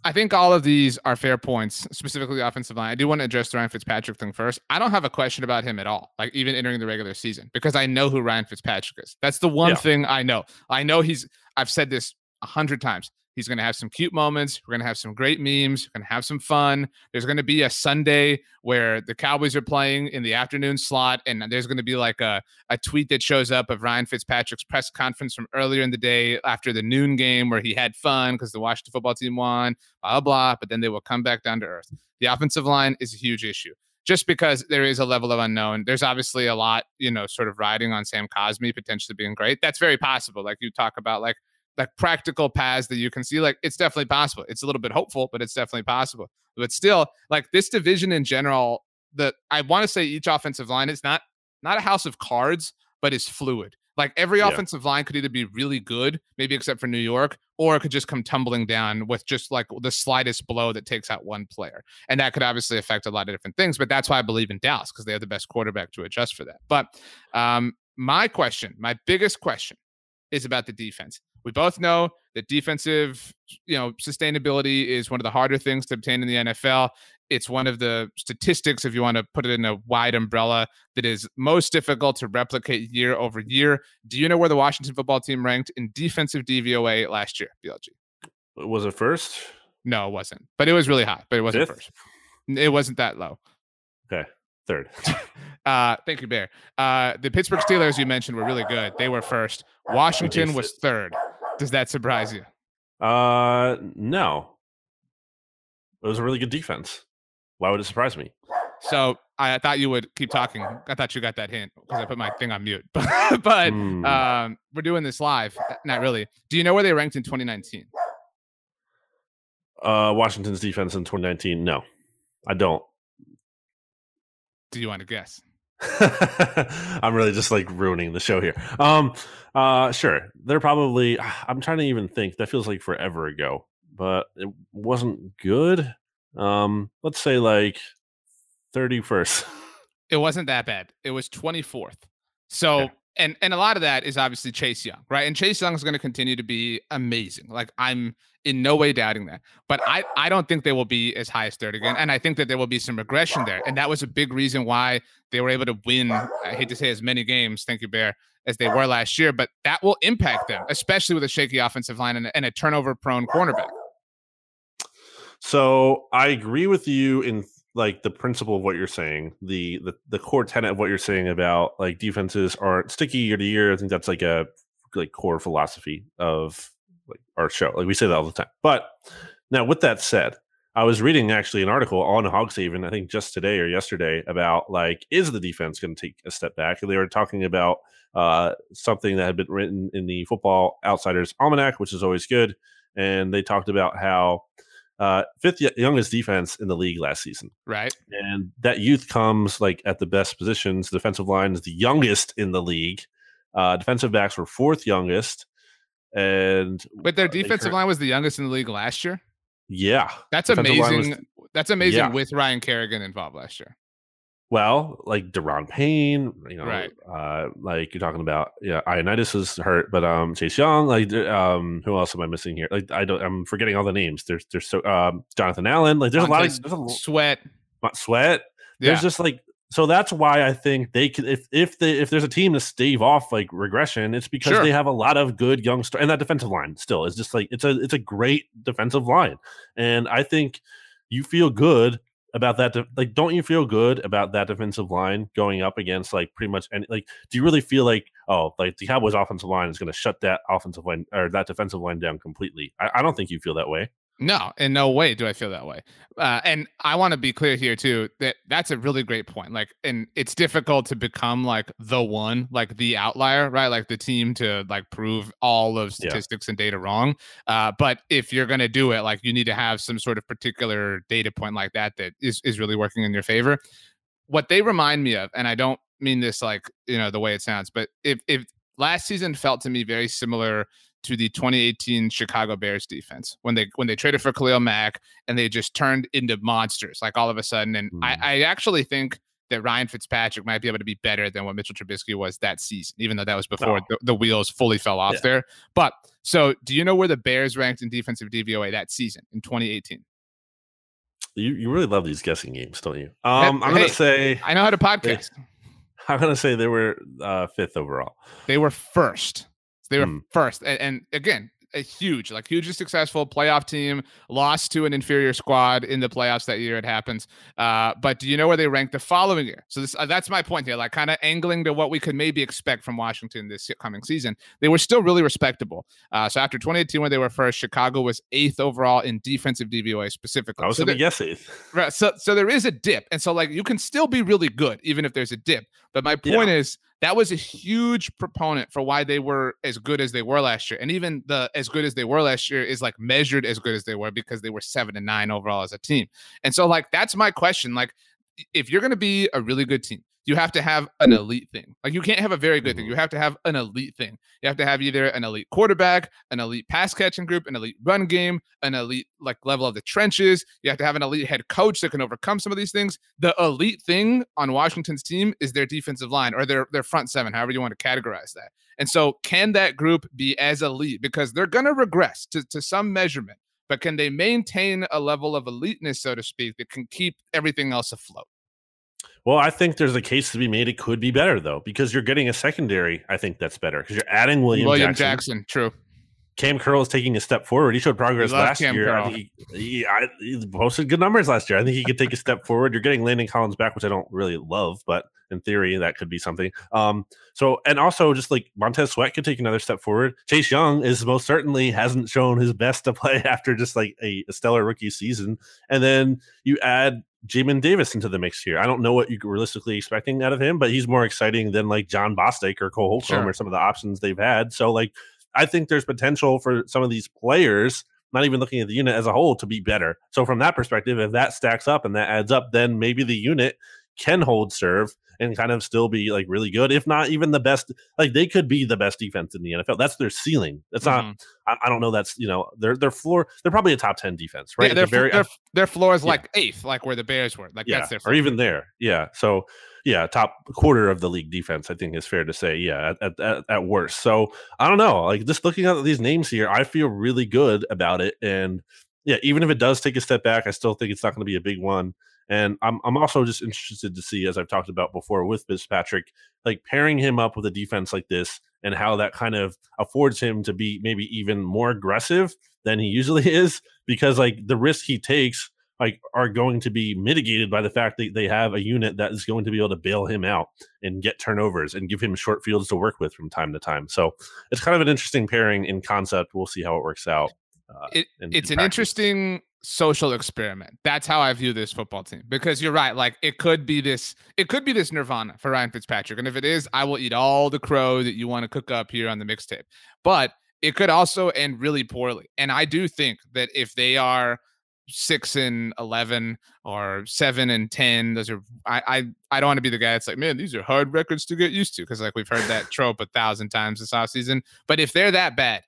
Speaker 1: I think all of these are fair points, specifically the offensive line. I do want to address the Ryan Fitzpatrick thing first. I don't have a question about him at all, like even entering the regular season, because I know who Ryan Fitzpatrick is. That's the one yeah. thing I know. I know he's, I've said this a hundred times. He's going to have some cute moments. We're going to have some great memes. We're going to have some fun. There's going to be a Sunday where the Cowboys are playing in the afternoon slot, and there's going to be like a, a tweet that shows up of Ryan Fitzpatrick's press conference from earlier in the day after the noon game where he had fun because the Washington football team won, blah, blah, blah. But then they will come back down to earth. The offensive line is a huge issue just because there is a level of unknown. There's obviously a lot, you know, sort of riding on Sam Cosmi potentially being great. That's very possible. Like you talk about, like like practical paths that you can see like it's definitely possible. It's a little bit hopeful but it's definitely possible. But still like this division in general that i want to say each offensive line is not not a house of cards but is fluid. Like every yeah. offensive line could either be really good maybe except for new york or it could just come tumbling down with just like the slightest blow that takes out one player. And that could obviously affect a lot of different things but that's why i believe in dallas because they have the best quarterback to adjust for that. But um my question my biggest question is about the defense we both know that defensive, you know, sustainability is one of the harder things to obtain in the NFL. It's one of the statistics, if you want to put it in a wide umbrella, that is most difficult to replicate year over year. Do you know where the Washington football team ranked in defensive DVOA last year, BLG?
Speaker 2: Was it first?
Speaker 1: No, it wasn't. But it was really high, but it wasn't Fifth? first. It wasn't that low.
Speaker 2: Okay. Third.
Speaker 1: uh, thank you, Bear. Uh, the Pittsburgh Steelers you mentioned were really good. They were first. Washington was third. Does that surprise you?
Speaker 2: Uh, no. It was a really good defense. Why would it surprise me?
Speaker 1: So I thought you would keep talking. I thought you got that hint because I put my thing on mute. but mm. um, we're doing this live. Not really. Do you know where they ranked in 2019?
Speaker 2: Uh, Washington's defense in 2019. No, I don't.
Speaker 1: Do you want to guess?
Speaker 2: I'm really just like ruining the show here. Um, uh, sure. They're probably. I'm trying to even think. That feels like forever ago, but it wasn't good. Um, let's say like 31st.
Speaker 1: It wasn't that bad. It was 24th. So. Yeah and and a lot of that is obviously Chase Young, right? And Chase Young is going to continue to be amazing. Like I'm in no way doubting that. But I, I don't think they will be as high as third again. And I think that there will be some regression there. And that was a big reason why they were able to win, I hate to say as many games, thank you, Bear, as they were last year. But that will impact them, especially with a shaky offensive line and, and a turnover prone cornerback.
Speaker 2: So I agree with you in like the principle of what you're saying, the the the core tenet of what you're saying about like defenses aren't sticky year to year. I think that's like a like core philosophy of like our show. Like we say that all the time. But now with that said, I was reading actually an article on Hogshaven, I think just today or yesterday, about like is the defense going to take a step back? And they were talking about uh, something that had been written in the Football Outsiders Almanac, which is always good. And they talked about how uh, fifth youngest defense in the league last season.
Speaker 1: Right.
Speaker 2: And that youth comes like at the best positions. The defensive line is the youngest in the league. Uh, defensive backs were fourth youngest. And
Speaker 1: but their defensive line was the youngest in the league last year.
Speaker 2: Yeah,
Speaker 1: that's amazing. Was, that's amazing yeah. with Ryan Kerrigan involved last year.
Speaker 2: Well, like Daron Payne, you know,
Speaker 1: right.
Speaker 2: uh, like you're talking about, yeah, Ioannidis is hurt, but um, Chase Young, like, um, who else am I missing here? Like, I don't, I'm forgetting all the names. There's, there's so, um, Jonathan Allen, like, there's a lot of there's a,
Speaker 1: sweat,
Speaker 2: sweat. There's yeah. just like, so that's why I think they could, if if they if there's a team to stave off like regression, it's because sure. they have a lot of good young stars, and that defensive line still is just like it's a it's a great defensive line, and I think you feel good about that de- like don't you feel good about that defensive line going up against like pretty much any like do you really feel like oh like the cowboys offensive line is going to shut that offensive line or that defensive line down completely? I, I don't think you feel that way
Speaker 1: no, in no way do I feel that way. Uh, and I want to be clear here too that that's a really great point. Like, and it's difficult to become like the one, like the outlier, right? Like the team to like prove all of statistics yeah. and data wrong. Uh, but if you're gonna do it, like you need to have some sort of particular data point like that that is is really working in your favor. What they remind me of, and I don't mean this like you know the way it sounds, but if if last season felt to me very similar to the 2018 Chicago Bears defense when they when they traded for Khalil Mack and they just turned into monsters like all of a sudden. And mm. I, I actually think that Ryan Fitzpatrick might be able to be better than what Mitchell Trubisky was that season, even though that was before oh. the, the, wheels fully fell off yeah. there. But so, do you know where the Bears ranked in defensive DVOA that season in 2018?
Speaker 2: You you really love these guessing games, don't you? Um, I'm gonna say
Speaker 1: I know how to podcast. They,
Speaker 2: I'm gonna say they were uh, fifth overall.
Speaker 1: They were first. They were mm. first, and, and, again, a huge, like hugely successful playoff team. Lost to an inferior squad in the playoffs that year. It happens. Uh, but do you know where they ranked the following year? So this, uh, that's my point here. Like kind of angling to what we could maybe expect from Washington this coming season. They were still really respectable. Uh, so after 2018, when they were first, Chicago was eighth overall in defensive DVOA specifically.
Speaker 2: I was
Speaker 1: so
Speaker 2: going to guess eighth.
Speaker 1: Right. So so there is a dip, and so like you can still be really good even if there's a dip. But my point yeah. is that was a huge proponent for why they were as good as they were last year. And even the as good as they were last year is like measured as good as they were because they were seven and nine overall as a team. And so, like, that's my question. Like, if you're going to be a really good team, you have to have an elite thing. Like you can't have a very good thing. Mm-hmm. You have to have an elite thing. You have to have either an elite quarterback, an elite pass catching group, an elite run game, an elite like level of the trenches. You have to have an elite head coach that can overcome some of these things. The elite thing on Washington's team is their defensive line or their their front seven, however you want to categorize that. And so can that group be as elite because they're going to regress to to some measurement, but can they maintain a level of eliteness so to speak that can keep everything else afloat?
Speaker 2: Well, I think there's a case to be made. It could be better though, because you're getting a secondary. I think that's better because you're adding William,
Speaker 1: William
Speaker 2: Jackson.
Speaker 1: Jackson. True.
Speaker 2: Cam Curl is taking a step forward. He showed progress last Cam year. He, he, I, he, posted good numbers last year. I think he could take a step forward. You're getting Landon Collins back, which I don't really love, but in theory, that could be something. Um, so and also just like Montez Sweat could take another step forward. Chase Young is most certainly hasn't shown his best to play after just like a, a stellar rookie season. And then you add Jamin Davis into the mix here. I don't know what you're realistically expecting out of him, but he's more exciting than like Jon Bostic or Cole Holcomb sure. or some of the options they've had. So like I think there's potential for some of these players, not even looking at the unit as a whole, to be better. So from that perspective, if that stacks up and that adds up, then maybe the unit can hold serve and kind of still be like really good, if not even the best. Like they could be the best defense in the NFL. That's their ceiling. That's mm-hmm. not. I, I, don't know. That's you know their their floor. They're probably a top ten defense, right?
Speaker 1: Yeah, their, very, their, their floor is yeah. like eighth, like where the Bears were. Like
Speaker 2: yeah,
Speaker 1: that's their
Speaker 2: floor. or even there. Yeah. So yeah, top quarter of the league defense, I think is fair to say. Yeah, at, at, at worst. So I don't know. Like just looking at these names here, I feel really good about it. And yeah, even if it does take a step back, I still think it's not going to be a big one. And I'm I'm also just interested to see, as I've talked about before with Fitzpatrick, like pairing him up with a defense like this and how that kind of affords him to be maybe even more aggressive than he usually is because like the risk he takes like are going to be mitigated by the fact that they have a unit that is going to be able to bail him out and get turnovers and give him short fields to work with from time to time. So it's kind of an interesting pairing in concept. We'll see how it works out.
Speaker 1: Uh, it, in, it's in an interesting social experiment. That's how I view this football team because you're right. Like it could be this, it could be this nirvana for Ryan Fitzpatrick. And if it is, I will eat all the crow that you want to cook up here on the mixtape. But it could also end really poorly. And I do think that if they are six and eleven or seven and ten. Those are I I, I don't want to be the guy that's like, man, these are hard records to get used to because like we've heard that trope a thousand times this offseason. But if they're that bad,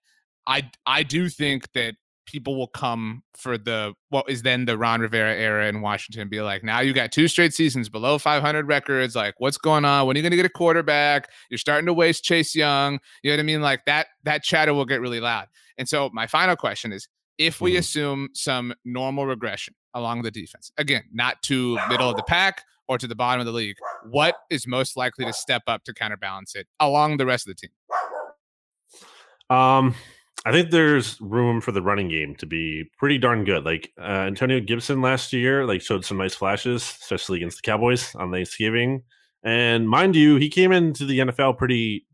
Speaker 1: I I do think that people will come for the what is then the Ron Rivera era in Washington be like, now you got two straight seasons below 500 records. Like, what's going on? When are you going to get a quarterback? You're starting to waste Chase Young. You know what I mean? Like that that chatter will get really loud. And so my final question is if we mm-hmm. assume some normal regression along the defense, again, not to middle of the pack or to the bottom of the league, what is most likely to step up to counterbalance it along the rest of the team?
Speaker 2: Um, I think there's room for the running game to be pretty darn good. Like uh, Antonio Gibson last year, like showed some nice flashes, especially against the Cowboys on Thanksgiving. And mind you, he came into the NFL pretty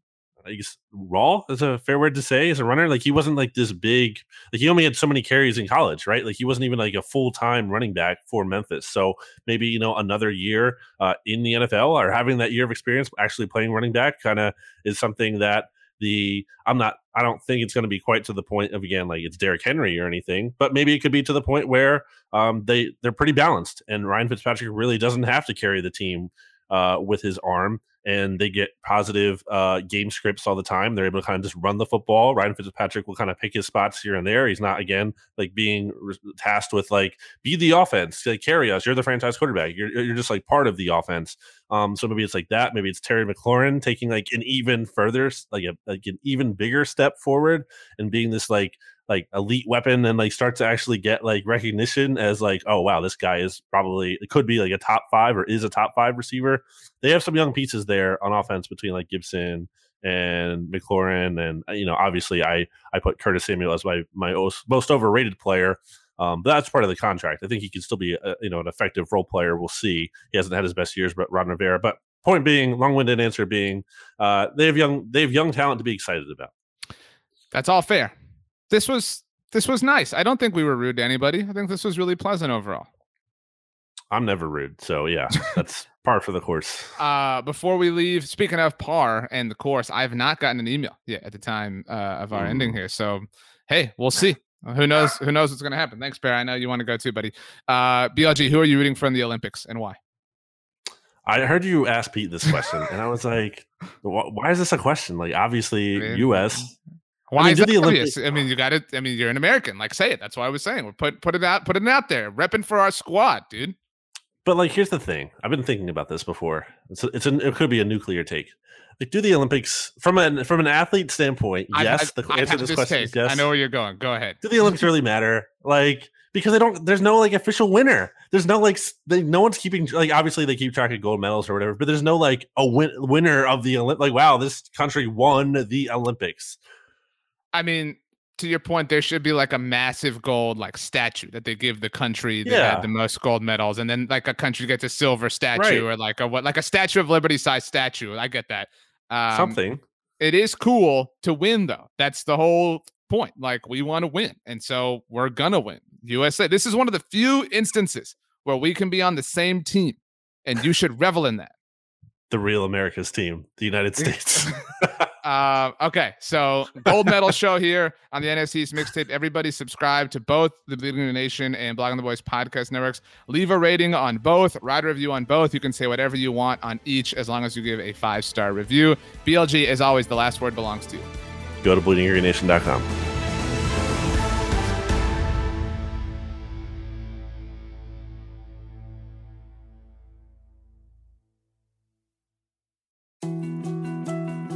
Speaker 2: I guess raw is a fair word to say as a runner. Like he wasn't like this big, like he only had so many carries in college, right? Like he wasn't even like a full time running back for Memphis. So maybe, you know, another year uh, in the NFL or having that year of experience actually playing running back kind of is something that the I'm not I don't think it's going to be quite to the point of again like it's Derrick Henry or anything, but maybe it could be to the point where um, they they're pretty balanced and Ryan Fitzpatrick really doesn't have to carry the team uh, with his arm and they get positive uh, game scripts all the time. They're able to kind of just run the football. Ryan Fitzpatrick will kind of pick his spots here and there. He's not again like being tasked with like be the offense, like carry us. You're the franchise quarterback. You're you're just like part of the offense. Um, so maybe it's like that. Maybe it's Terry McLaurin taking like an even further, like a like an even bigger step forward and being this like like elite weapon and like start to actually get like recognition as like oh wow this guy is probably it could be like a top five or is a top five receiver they have some young pieces there on offense between like gibson and mclaurin and uh, you know obviously i i put curtis samuel as my my most overrated player um, but that's part of the contract. I think he can still be, a, you know, an effective role player. We'll see. He hasn't had his best years, but Ron Rivera. But point being, long-winded answer being, uh, they have young, they have young talent to be excited about.
Speaker 1: That's all fair this was this was nice. I don't think we were rude to anybody. I think this was really pleasant overall.
Speaker 2: I'm never rude, so yeah, that's par for the course.
Speaker 1: Uh, before we leave, speaking of par and the course, I have not gotten an email yet at the time uh, of our mm. ending here. So, hey, we'll see. Who knows? Who knows what's going to happen? Thanks, Bear. I know you want to go too, buddy. Uh, BLG, who are you rooting for in the Olympics and why?
Speaker 2: I heard you ask Pete this question, and I was like, "Why is this a question?" Like, obviously, U.S.
Speaker 1: Why I mean, is that obvious? I mean, you got it. I mean, you're an American. Like, say it. That's why I was saying. We're put put it out, put it out there, repping for our squad, dude.
Speaker 2: But like, here's the thing. I've been thinking about this before. It's a, it's a, it could be a nuclear take. Like, do the Olympics from an from an athlete standpoint? Yes, I, I, the
Speaker 1: I answer to this question is yes. I know where you're going. Go ahead.
Speaker 2: Do the Olympics really matter? Like, because they don't. There's no like official winner. There's no like. They, no one's keeping like. Obviously, they keep track of gold medals or whatever. But there's no like a win, winner of the Olymp. Like, wow, this country won the Olympics.
Speaker 1: I mean, to your point, there should be like a massive gold like statue that they give the country that yeah. had the most gold medals, and then like a country gets a silver statue right. or like a what like a Statue of Liberty size statue. I get that.
Speaker 2: Um, Something.
Speaker 1: It is cool to win though. That's the whole point. Like we want to win, and so we're gonna win. USA. This is one of the few instances where we can be on the same team, and you should revel in that.
Speaker 2: The real America's team, the United States.
Speaker 1: Uh, okay, so gold medal show here on the NFC's mixtape. Everybody subscribe to both the Bleeding Nation and Blogging the Boys podcast networks. Leave a rating on both, write a review on both. You can say whatever you want on each as long as you give a five star review. BLG, as always, the last word belongs to you.
Speaker 2: Go to bleedinggreennation.com.